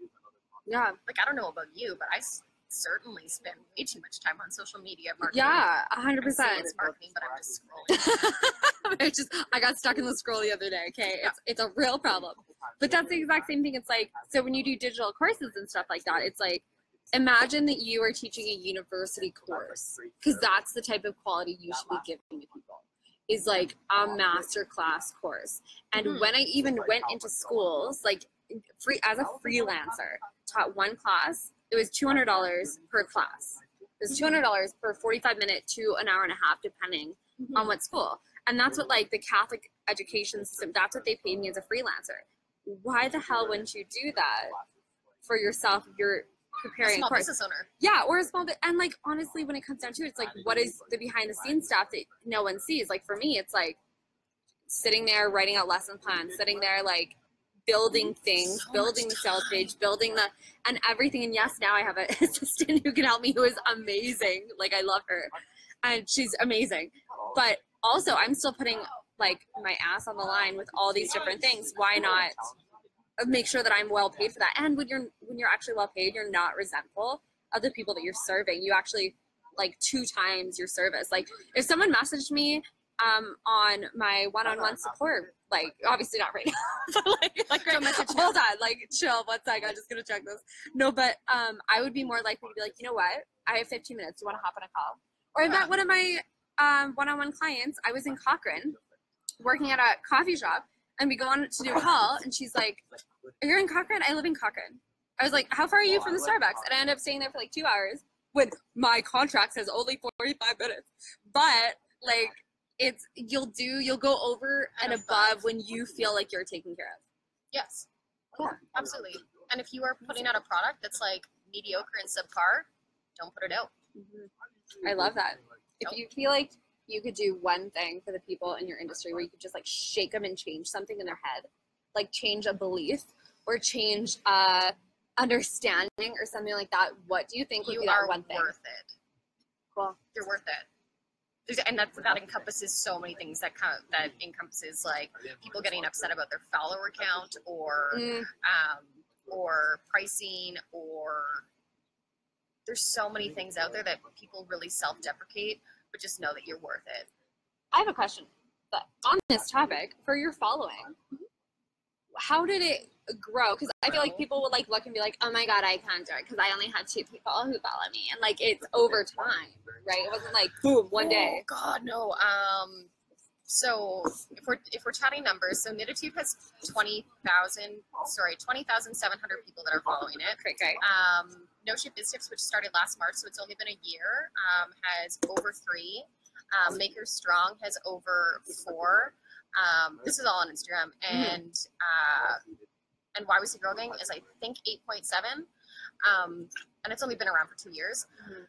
Yeah. Like I don't know about you, but I certainly spend way too much time on social media marketing. Yeah. A hundred percent. it's marketing, but I'm just scrolling. I just I got stuck in the scroll the other day. Okay, it's it's a real problem. But that's the exact same thing. It's like so when you do digital courses and stuff like that, it's like imagine that you are teaching a university course because that's the type of quality you should be giving to people. Is like a master class course. And Mhm. when I even went into schools, like free as a freelancer, taught one class, it was two hundred dollars per class. It was two hundred dollars per forty-five minute to an hour and a half, depending mm-hmm. on what school. And that's what like the Catholic education system, that's what they paid me as a freelancer. Why the hell wouldn't you do that for yourself if you're preparing a small business owner. Yeah, or a small bit and like honestly when it comes down to it, it's like what is the behind the scenes stuff that no one sees? Like for me, it's like sitting there writing out lesson plans, sitting there like building things, So building the sales page, building the and everything. And yes, now I have an assistant who can help me who is amazing. Like I love her. And she's amazing. But also I'm still putting like my ass on the line with all these different things. Why not make sure that I'm well paid for that? And when you're when you're actually well paid, you're not resentful of the people that you're serving. You actually like two times your service. Like if someone messaged me um on my one-on-one support, like obviously not right now, but like like now. hold on, like chill one sec, I'm just gonna check this. No, but um I would be more likely to be like, you know what? I have 15 minutes. Do you want to hop on a call? Or I met one of my um, one-on-one clients. I was in Cochrane, working at a coffee shop, and we go on to do a call, and she's like, "You're in Cochrane? I live in Cochrane." I was like, "How far are you from the Starbucks?" And I ended up staying there for like two hours when my contract says only 45 minutes. But like, it's you'll do you'll go over and above when you feel like you're taken care of. Yes, Yeah. absolutely. And if you are putting out a product that's like mediocre and subpar, don't put it out. I love that. If Nope. you feel like you could do one thing for the people in your industry where you could just like shake them and change something in their head, like change a belief or change uh understanding or something like that, what do you think would You be that are one thing? worth it. Cool. You're worth it. And that that encompasses so many things. That kind of, that encompasses like people getting upset about their follower count or Mm, um, or pricing or there's so many things out there that people really self-deprecate but just know that you're worth it I have a question. But on this topic, for your following, how did it grow? Because I feel like people would like look and be like, "Oh my god, I can't do it," because I only had two people who follow me, and like it's over time, right? It wasn't like boom one day. oh god no um so if we're if we're chatting numbers so Knititude has 20,000 sorry 20,700 people that are following it Great, great. um, No Shit Biz Tips, which started last March, so it's only been a year, um, has over three. Um, Maker Strong has over four. Um, this is all on Instagram, and uh, and YYC Girl Gang is I think eight point seven, um, and it's only been around for two years. Mhm.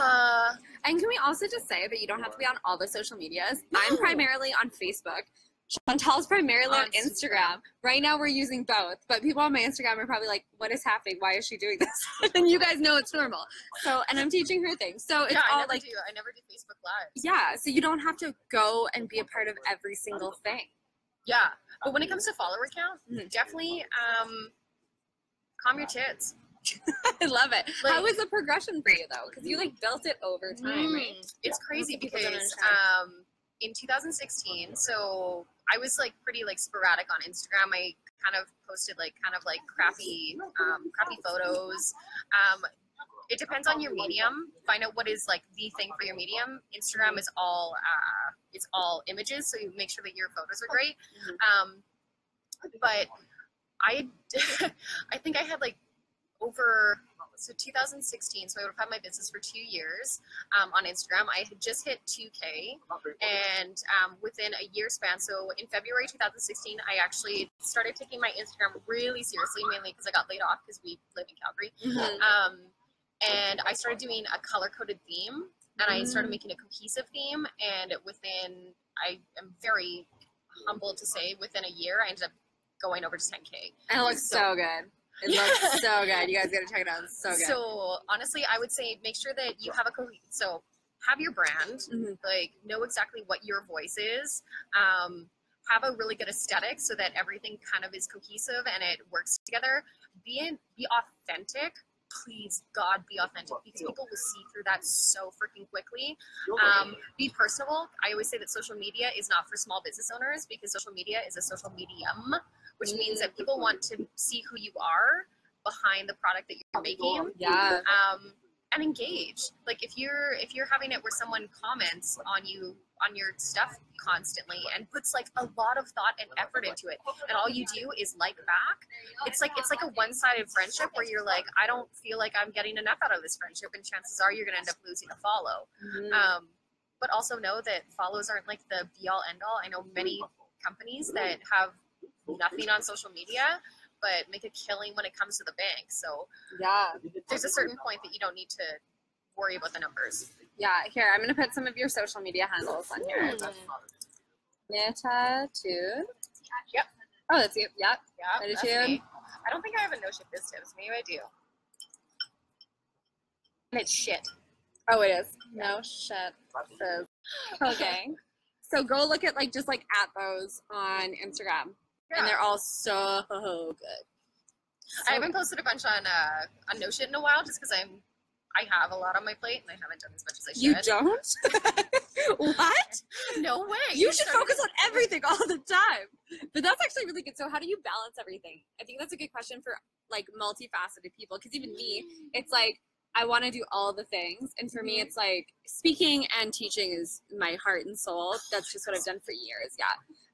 Uh, And can we also just say that you don't have to be on all the social medias? I'm primarily on Facebook. Chantal's primarily on On Instagram. Right now we're using both, but people on my Instagram are probably like, "What is happening? Why is she doing this?" and you guys know it's normal. So, and I'm teaching her things. So it's yeah, I never like, do. I never do Facebook Lives. yeah. So you don't have to go and be a part of every single thing. Yeah, but when it comes to follower count, Mhm. definitely um, calm your tits. I love it. Like- How was the progression for you though? Because you like built it over time, right? Mm, It's crazy Most people don't because um, in 2016, so I was like pretty like sporadic on Instagram. I kind of posted like kind of like crappy, um, crappy photos. Um, it depends on your medium. Find out what is like the thing for your medium. Instagram is all uh, it's all images, so you make sure that your photos are great. Um, but I, I think I had like over so 2016 so i would have had my business for two years um, on instagram i had just hit 2k and um, within a year span so in february 2016 i actually started taking my instagram really seriously mainly because i got laid off because we live in calgary Mhm. um, and i started doing a color coded theme and i started Mm. making a cohesive theme and within i am very humbled to say within a year i ended up going over to 10k And it looks so good. It looks so good. You guys gotta check it out. It's so good. So honestly, I would say make sure that you have a co- so have your brand, Mhm. like know exactly what your voice is. Um, have a really good aesthetic so that everything kind of is cohesive and it works together. Be in, be authentic. Please, God, be authentic because people will see through that so freaking quickly. Um, be personable. I always say that social media is not for small business owners because social media is a social medium, which means that people want to see who you are behind the product that you're making yeah. um, and engage. Like if you're if you're having it where someone comments on you on your stuff constantly and puts like a lot of thought and effort into it, and all you do is like back, it's like it's like a one-sided friendship where you're like, I don't feel like I'm getting enough out of this friendship, and chances are you're gonna end up losing a follow. Mhm. Um, but also know that follows aren't like the be all end all. I know many companies that have nothing on social media but make a killing when it comes to the bank. So yeah. there's a certain point that you don't need to worry about the numbers. Yeah. Here, I'm gonna put some of your social media handles on here. Hmm. Knititude. Yep. Oh, that's you. Yep. Yeah, That is that's you. me. I don't think I have a no shit biz tips. Maybe I do. And it's shit. Oh, it is. No shit. Okay. So go look at like just like at those on Instagram, Yeah. and they're all so good. I haven't posted a bunch on uh on no shit in a while just because I'm I have a lot on my plate and I haven't done as much as I should. You don't? what? No way. You should started- focus on everything all the time. But that's actually really good. So how do you balance everything? I think that's a good question for like multifaceted people. Because even me, it's like I want to do all the things, and for me, Mhm. it's like speaking and teaching is my heart and soul. That's just what I've done for years. Yeah,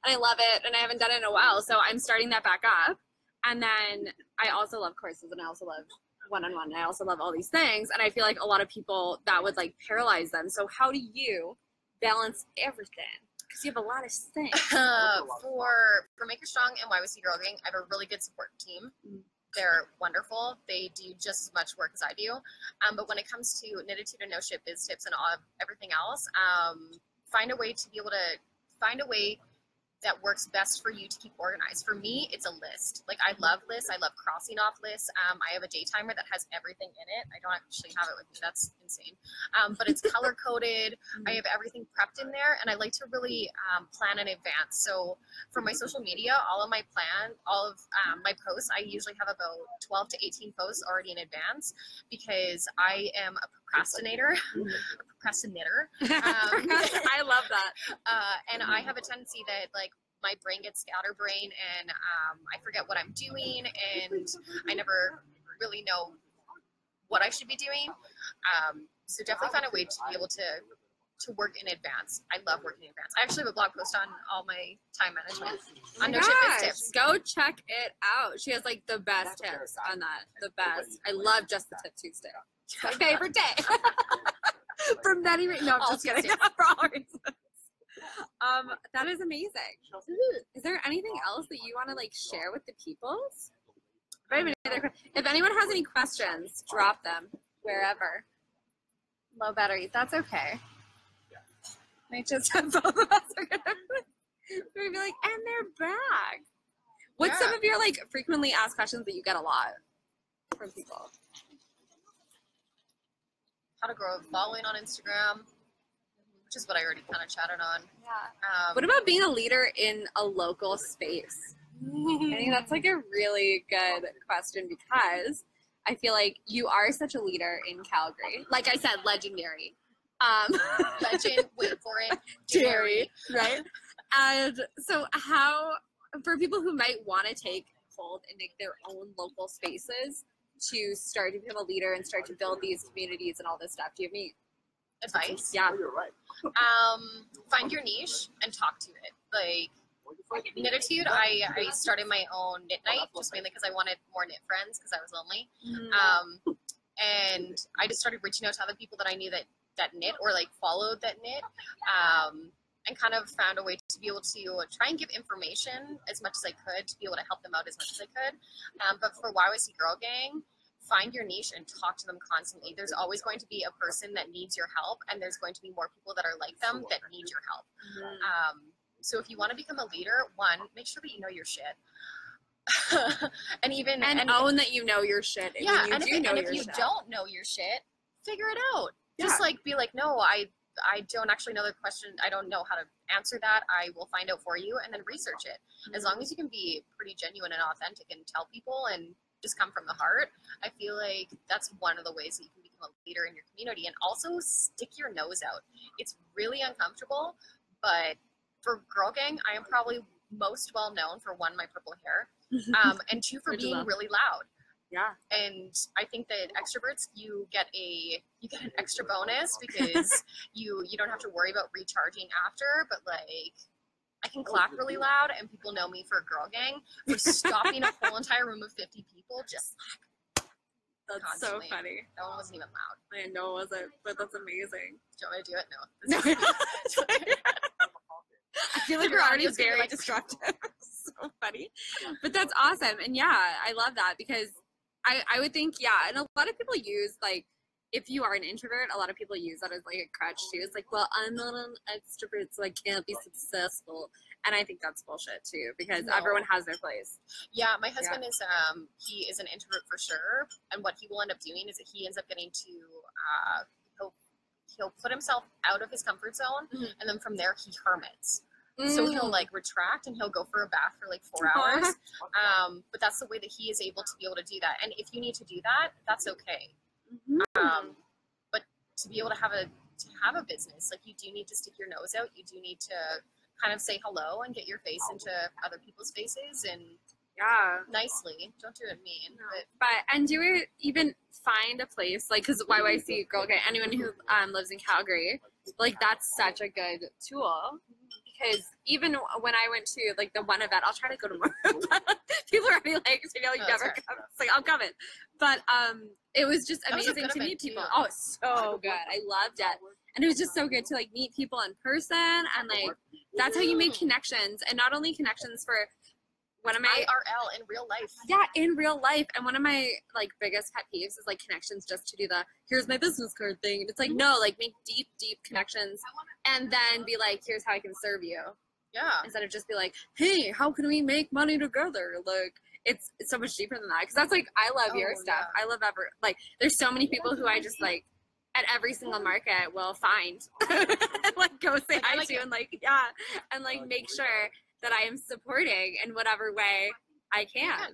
and I love it, and I haven't done it in a while, so I'm starting that back up. And then I also love courses, and I also love one-on-one. And I also love all these things, and I feel like a lot of people that would like paralyze them. So how do you balance everything? Because you have a lot of things. Uh, for for Maker Strong and YYC Girl Gang, I have a really good support team. Mm. They're wonderful. They do just as much work as I do. Um, but when it comes to Knititude and No Shit Biz tips and all everything else, um, find a way to be able to find a way that works best for you to keep organized. For me, it's a list. Like I love lists. I love crossing off lists. Um, I have a day timer that has everything in it. I don't actually have it with me. That's insane. Um, but it's color coded. I have everything prepped in there, and I like to really um, plan in advance. So for my social media, all of my plan, all of um, my posts, I usually have about 12 to 18 posts already in advance because I am a procrastinator, a procrastinator, I love that. uh, and I have a tendency that like my brain gets scatterbrain and um, I forget what I'm doing and I never really know what I should be doing. Um, so definitely find a way to be able to to work in advance. I love working in advance. I actually have a blog post on all my time management Oh on my No Shit Tips. Go check it out. She has like the best tips on that. The best. I love just the tip Tuesday. It's my favorite day. For many reasons. No, I'm All just kidding. Tuesdays. For all reasons. Um, that is amazing. Is there anything else that you want to like share with the peoples? If I have any other que- If anyone has any questions, drop them wherever. Low battery. That's okay. I just have both of us are gonna, gonna be like, and they're back. What's some of your like frequently asked questions that you get a lot from people? How to grow a following on Instagram, which is what I already kind of chatted on. Yeah. Um, What about being a leader in a local space? I think that's like a really good question because I feel like you are such a leader in Calgary. Like I said, legendary. Um, legend? Wait for it. Jerry, right? And so, how for people who might want to take hold and make their own local spaces to start to become a leader and start to build these communities and all this stuff, do you have any Advice. Yeah. Oh, you're right. um, find your niche and talk to it. Like Knititude, I, I started my own knit night just mainly because I wanted more knit friends because I was lonely. Um, and I just started reaching out to other people that I knew that that knit or like followed that knit. Um, and kind of found a way to be able to try and give information as much as I could to be able to help them out as much as I could. Um, but for YYC Girl Gang, find your niche and talk to them constantly. There's always going to be a person that needs your help, and there's going to be more people that are like them that need your help. Um, so if you want to become a leader, one, make sure that you know your shit. and even and, own that you know your shit. and yeah, you and do if, know and if your you shit. don't know your shit, figure it out. Yeah. Just like be like, no, I I don't actually know the question. I don't know how to answer that. I will find out for you and then research it. As long as you can be pretty genuine and authentic and tell people and just come from the heart, I feel like that's one of the ways that you can become a leader in your community. And also stick your nose out. It's really uncomfortable, but for Girl Gang, I am probably most well known for one, my purple hair, um, and two, for being love. really loud yeah. and I think that extroverts you get a you get an extra bonus because you you don't have to worry about recharging after. But like I can oh, clap really loud, and people know me for a girl gang for stopping a whole entire room of fifty people. Just That's Constantly. so funny. that one wasn't even loud. I know it wasn't, but that's amazing. Do you want me to do it? No. No. This is- I feel like Your we're already audio's gonna be very like- destructive. so funny. But that's awesome. And yeah, I love that because I, I would think, yeah, and a lot of people use like if you are an introvert, a lot of people use that as like a crutch too. It's like, well, I'm not an extrovert, so I can't be successful. And I think that's bullshit too, because No. everyone has their place. Yeah, my husband is um he is an introvert for sure, and what he will end up doing is that he ends up getting to uh he'll he'll put himself out of his comfort zone, Mhm. and then from there he hermits. So he'll Mm. like retract and he'll go for a bath for like four hours. Um, but that's the way that he is able to be able to do that. And if you need to do that, that's okay. Mhm. Um, but to be able to have a to have a business, like you do need to stick your nose out. You do need to kind of say hello and get your face into other people's faces and yeah. nicely. Don't do it mean. No. But But and do we even find a place like because YYC Girl Gang, anyone who um, lives in Calgary, like that's such a good tool because even when I went to like the one event, I'll try to go tomorrow. People are already like, you know, you Oh, never come. It's like I'm coming, but um, it was just That was amazing to meet people. too. Oh, so good. I loved it, and it was just so good to like meet people in person and like that's how you make connections and not only connections for one of my IRL in real life. yeah in real life and one of my like biggest pet peeves is like connections just to do the here's my business card thing and it's like no like make deep deep connections and then be like here's how i can serve you Yeah. instead of just be like hey how can we make money together like it's it's so much deeper than that because that's like i love your Oh, stuff i love ever like there's so many people who i just like at every single market will find like go say Like, hi like to and like yeah and like make sure that i am supporting in whatever way i can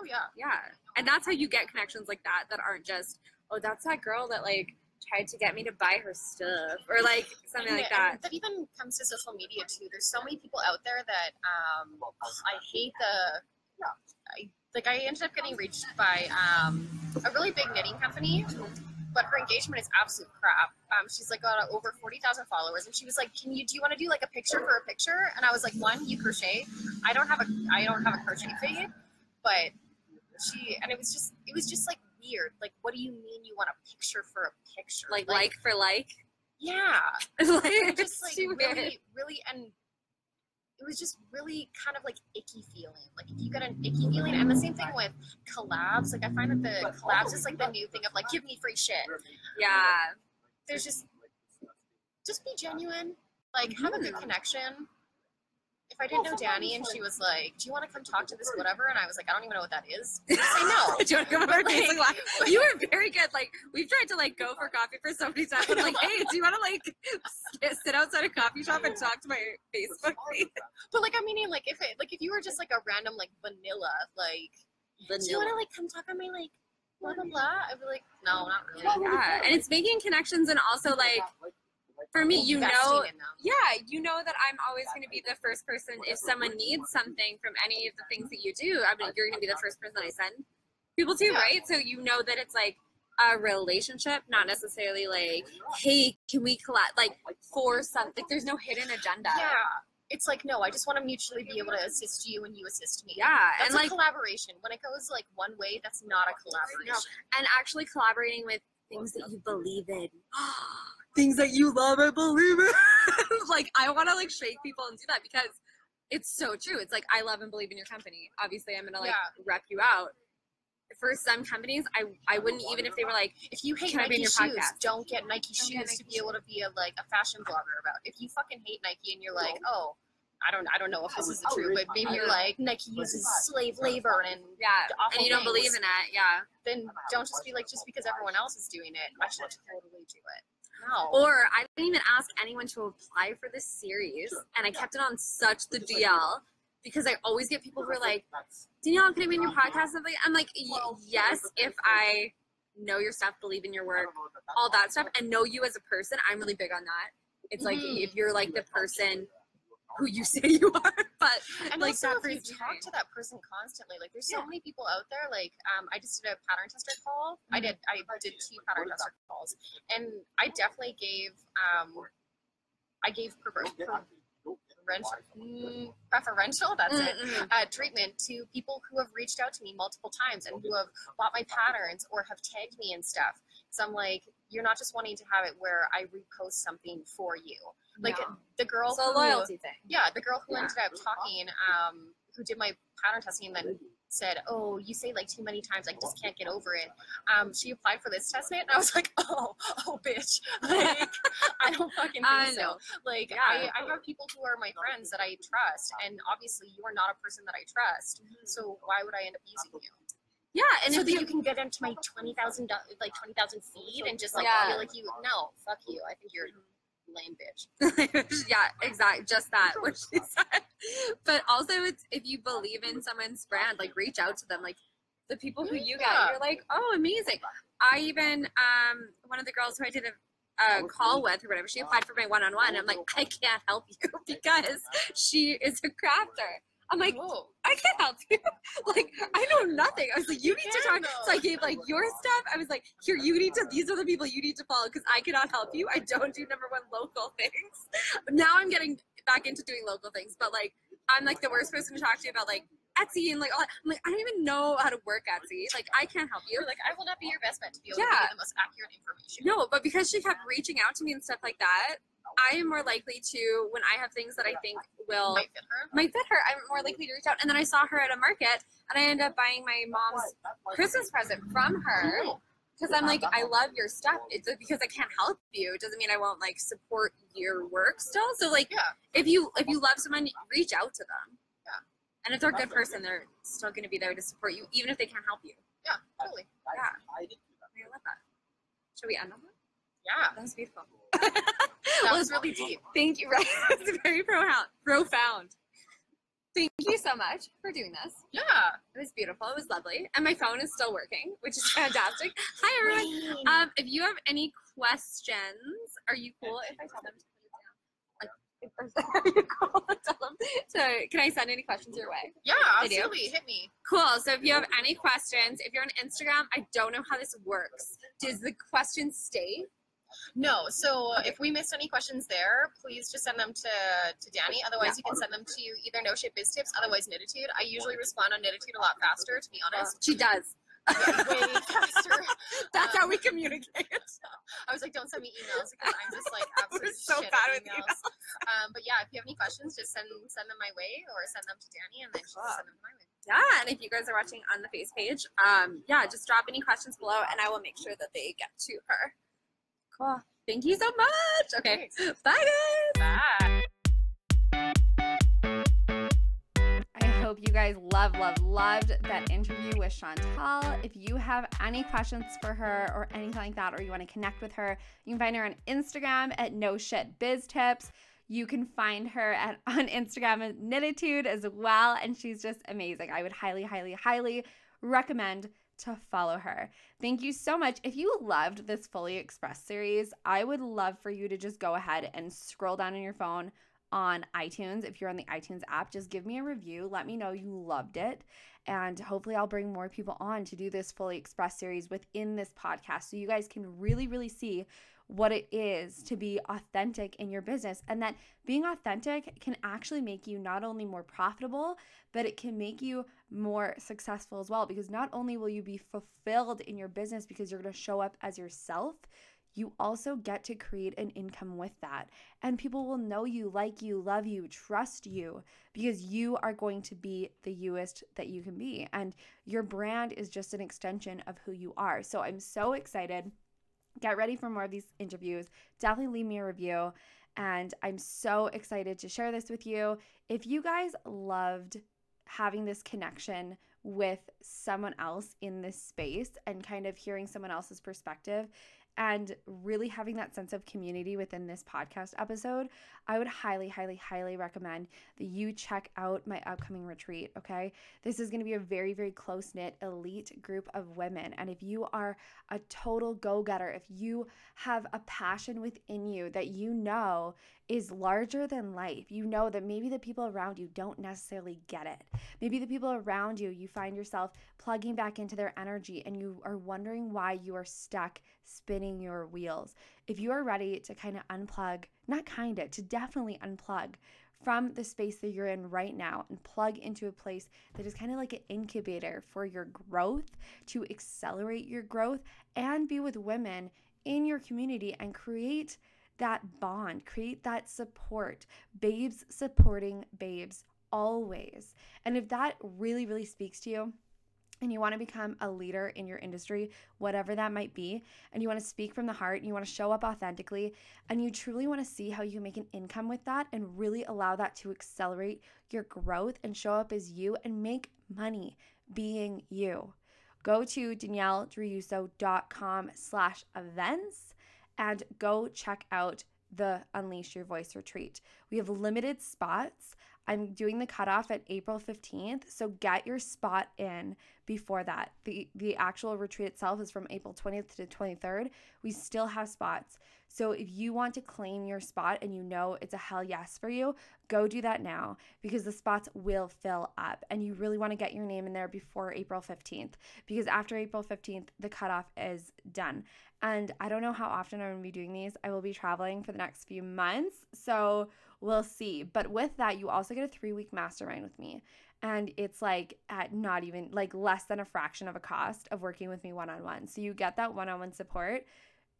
Oh yeah. yeah. And that's how you get connections like that that aren't just, oh, that's that girl that like tried to get me to buy her stuff or like something And like that. that even comes to social media too. There's so many people out there that um, I hate the. I, like I ended up getting reached by um, a really big knitting company, but her engagement is absolute crap. Um, she's like got over forty thousand followers, and she was like, "Can you do you want to do like a picture for a picture?" And I was like, "One, you crochet. I don't have a I don't have a crochet feed, but she and it was just it was just like weird. Like, what do you mean you want a picture for a picture? Like like for like. yeah, like just like really, really, and it was just really kind of like icky feeling. Like if you get an icky feeling, and the same thing with collabs. Like I find that the collabs is like the new thing of like give me free shit. Yeah. There's just just be genuine. Like have a good connection. If I didn't know Danny and she was like, "Do you want to come talk to this whatever?" and I was like, "I don't even know what that is," I'd say no. Do you want to come over and Like- Facebook Live? You were very good. Like we've tried to like go for coffee for so many times. I'm like, hey, do you want to like sit- sit outside a coffee shop and talk to my Facebook feed? But like, I mean, like if it, like if you were just like a random like vanilla, like, do you want to like come talk on my like blah blah blah? I'd be like, no, not really. Yeah, and it's making connections and also like for me, you know, yeah, you know that I'm always going to be the first person if someone needs something from any of the things that you do. I mean, you're going to be the first person I send people to, Yeah. right? So you know that it's like a relationship, not necessarily like, hey, can we collab? Like for something. Like, there's no hidden agenda. Yeah. It's like no, I just want to mutually be able to assist you and you assist me. Yeah, That's and a like, collaboration. When it goes like one way, that's not a collaboration. and actually collaborating with things that you believe in. things that you love and believe in. like I want to like shake people and do that because it's so true. It's like I love and believe in your company. Obviously, I'm gonna like Yeah. rep you out. For some companies, I I wouldn't even if they were like, If you hate Can be in Nike your shoes, podcast? don't get Nike Don't get shoes to Nike be able to be a like a fashion blogger about. If you fucking hate Nike and you're like, oh, I don't I don't know if this oh, is oh, the truth, but maybe you're like Nike uses slave labor and yeah, and you don't believe in it, yeah. then don't just be like just because everyone else is doing it, I should totally do it. Or I didn't even ask anyone to apply for this series, and I kept it on such the DL because I always get people who are like, Danielle, can I be in your podcast? I'm like, y- yes, if I know your stuff, believe in your work, all that stuff, and know you as a person. I'm really big on that. It's like if you're like the person who you say you are, but and like also if you person talk to that person constantly, like there's so Yeah. many people out there. Like um, I just did a pattern tester call. I Mhm. did I did two pattern tester calls, and I definitely gave um, I gave prefer- preferential, mm, preferential. That's it. Uh, treatment to people who have reached out to me multiple times and who have bought my patterns or have tagged me and stuff. So I'm like, you're not just wanting to have it where I repost something for you. Like No. the girl it's a who, loyalty thing. yeah, the girl who Yeah. ended up talking, um, who did my pattern testing and then said, "Oh, you say like too many times, I just can't get over it." Um, she applied for this test and I was like, "Oh, oh, bitch! Like, I don't fucking think I so." Like, Yeah. I, I have people who are my friends that I trust, and obviously, you are not a person that I trust. So why would I end up using you? Yeah, and so if that you, can get into my twenty thousand like twenty thousand feet and just like Yeah. feel like you no fuck you I think you're a lame bitch yeah, exactly, just that what she said. But also, it's if you believe in someone's brand, like reach out to them. Like the people who you get, you're like, oh, amazing. I even um one of the girls who I did a. A call with or whatever. She applied for my one-on-one. I'm like, I can't help you because she is a crafter. I'm like, Whoa. I can't help you. like, I know nothing. I was like, you need to talk. So I gave like your stuff. I was like, here, you need to. These are the people you need to follow because I cannot help you. I don't do number one local things. Now I'm getting back into doing local things, but like, I'm like the worst person to talk to about like Etsy and like all. that. I'm like, I don't even know how to work Etsy. Like, I can't help you. Like I will not be your best bet to be able to Yeah. give you the most accurate information No, but because she kept reaching out to me and stuff like that, I am more likely to when I have things that I think will might fit her might fit her. I'm more likely to reach out. And then I saw her at a market, and I ended up buying my mom's Christmas present from her because I'm like, I love your stuff. It's because I can't help you. It doesn't mean I won't like support your work still. So like, Yeah. if you if you love someone, reach out to them. And if they're a good person, they're still going to be there to support you, even if they can't help you. yeah totally Yeah. I love that. Should we end on that? yeah That was beautiful. that was really deep Thank you. Right. It's very profound. Profound. Thank you so much for doing this. yeah It was beautiful. It was lovely. And my phone is still working, which is fantastic. Hi, everyone. Um, if you have any questions, are you cool if I tell them to put it down? Like, if there's- are you cool to tell them to, can I send any questions your way? yeah absolutely hit me Cool. So if you have any questions, if you're on Instagram, I don't know how this works. Does the question stay? no so if we missed any questions there please just send them to to Danny otherwise you can send them to either no shit biz tips otherwise Knititude I usually respond on Knititude a lot faster to be honest She does. Way faster That's Um, how we communicate. I was like, don't send me emails because I'm just like absolutely so shit bad at with emails. Um, but yeah, if you have any questions, just send send them my way or send them to Danny, and then she'll send them my way. Yeah, and if you guys are watching on the face page, um, yeah, just drop any questions below, and I will make sure that they get to her. Cool. Thank you so much. Okay, bye guys. Bye. Hope you guys love, love, loved that interview with Chantal. If you have any questions for her or anything like that, or you want to connect with her, you can find her on Instagram at no shit biz tips. You can find her at on Instagram at Knititude as well, and she's just amazing. I would highly, highly, highly recommend to follow her. Thank you so much. If you loved this Fully Express series, I would love for you to just go ahead and scroll down on your phone on iTunes. If you're on the iTunes app, just give me a review. Let me know you loved it. And hopefully, I'll bring more people on to do this Fully Express series within this podcast so you guys can really, really see what it is to be authentic in your business. And that being authentic can actually make you not only more profitable, but it can make you more successful as well. Because not only will you be fulfilled in your business because you're going to show up as yourself, you also get to create an income with that. And people will know you, like you, love you, trust you because you are going to be the youest that you can be. And your brand is just an extension of who you are. So I'm so excited. Get ready for more of these interviews. Definitely leave me a review. And I'm so excited to share this with you. If you guys loved having this connection with someone else in this space and kind of hearing someone else's perspective, and really having that sense of community within this podcast episode, I would highly, highly, highly recommend that you check out my upcoming retreat. Okay. This is going to be a very, very close knit, elite group of women. And if you are a total go getter, if you have a passion within you that you know is larger than life, you know that maybe the people around you don't necessarily get it. Maybe the people around you, you find yourself plugging back into their energy and you are wondering why you are stuck spinning your wheels. If you are ready to kind of unplug, not kind of, to definitely unplug from the space that you're in right now and plug into a place that is kind of like an incubator for your growth, to accelerate your growth and be with women in your community and create that bond, create that support. Babes supporting babes always. And if that really, really speaks to you, and you want to become a leader in your industry, whatever that might be, and you want to speak from the heart, and you want to show up authentically, and you truly want to see how you can make an income with that and really allow that to accelerate your growth and show up as you and make money being you. Go to danielledriuso.com slash events and go check out the Unleash Your Voice retreat. We have limited spots. I'm doing the cutoff at April 15th, so get your spot in before that. The the actual retreat itself is from April 20th to 23rd. We still have spots. So if you want to claim your spot and you know it's a hell yes for you, go do that now because the spots will fill up and you really want to get your name in there before April 15th because after April 15th the cutoff is done. And I don't know how often I'm going to be doing these. I will be traveling for the next few months. So we'll see. But with that, you also get a three week mastermind with me. And it's like at not even like less than a fraction of a cost of working with me one on one. So you get that one on one support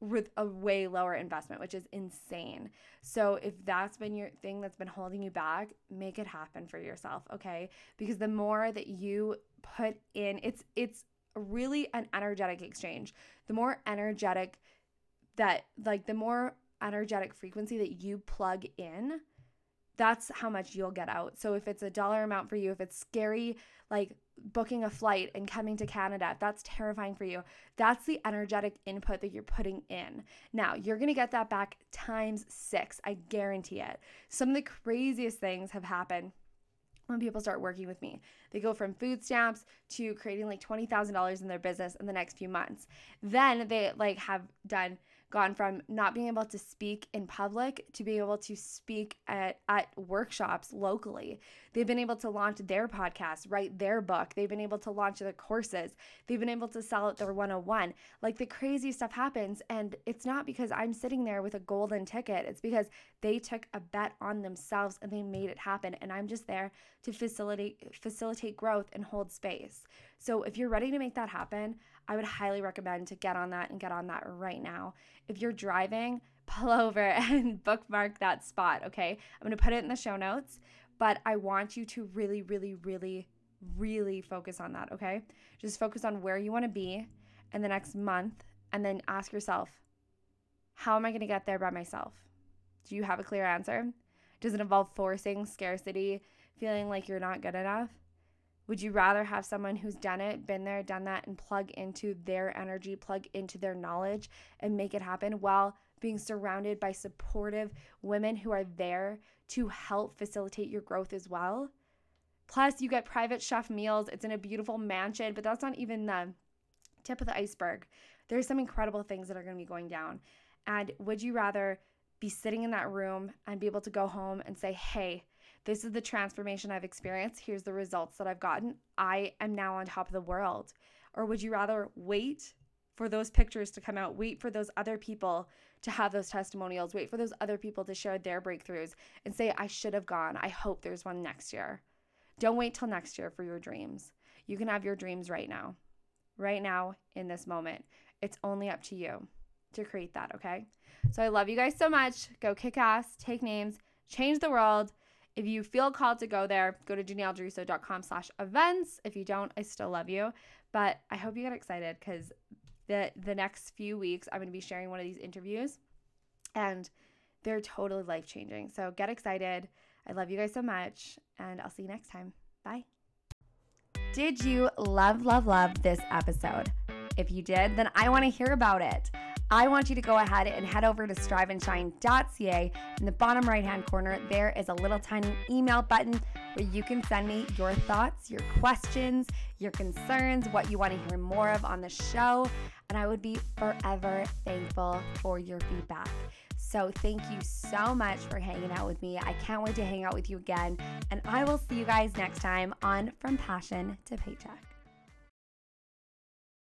with a way lower investment, which is insane. So if that's been your thing that's been holding you back, make it happen for yourself, okay? Because the more that you put in, it's it's really an energetic exchange. The more energetic that like the more energetic frequency that you plug in, that's how much you'll get out. So if it's a dollar amount for you, if it's scary, like booking a flight and coming to Canada, that's terrifying for you, that's the energetic input that you're putting in. Now, you're going to get that back times six. I guarantee it. Some of the craziest things have happened when people start working with me. They go from food stamps to creating like $20,000 in their business in the next few months. Then they like have done gone from not being able to speak in public to being able to speak at, at workshops locally. They've been able to launch their podcast, write their book. They've been able to launch their courses. They've been able to sell out their 101. Like the crazy stuff happens. And it's not because I'm sitting there with a golden ticket, it's because they took a bet on themselves and they made it happen. And I'm just there to facilitate facilitate growth and hold space. So if you're ready to make that happen, I would highly recommend to get on that and get on that right now. If you're driving, pull over and bookmark that spot, okay? I'm to put it in the show notes, but I want you to really really really really focus on that, okay? Just focus on where you want to be in the next month and then ask yourself, how am I to get there by myself? Do you have a clear answer? Does it involve forcing scarcity, feeling like you're not good enough? Would you rather have someone who's done it, been there, done that, and plug into their energy, plug into their knowledge, and make it happen while being surrounded by supportive women who are there to help facilitate your growth as well? Plus, you get private chef meals. It's in a beautiful mansion, but that's not even the tip of the iceberg. There's some incredible things that are going to be going down. And would you rather be sitting in that room and be able to go home and say, hey, this is the transformation I've experienced. Here's the results that I've gotten. I am now on top of the world. Or would you rather wait for those pictures to come out, wait for those other people to have those testimonials, wait for those other people to share their breakthroughs and say, I should have gone. I hope there's one next year. Don't wait till next year for your dreams. You can have your dreams right now, right now in this moment. It's only up to you to create that, okay? So I love you guys so much. Go kick ass, take names, change the world. If you feel called to go there, go to danielledriuso.com slash events. If you don't, I still love you. But I hope you get excited because the the next few weeks I'm going to be sharing one of these interviews and they're totally life changing. So get excited. I love you guys so much and I'll see you next time. Bye. Did you love, love, love this episode? If you did, then I want to hear about it. I want you to go ahead and head over to striveandshine.ca. In the bottom right hand corner, there is a little tiny email button where you can send me your thoughts, your questions, your concerns, what you want to hear more of on the show. And I would be forever thankful for your feedback. So, thank you so much for hanging out with me. I can't wait to hang out with you again. And I will see you guys next time on From Passion to Paycheck.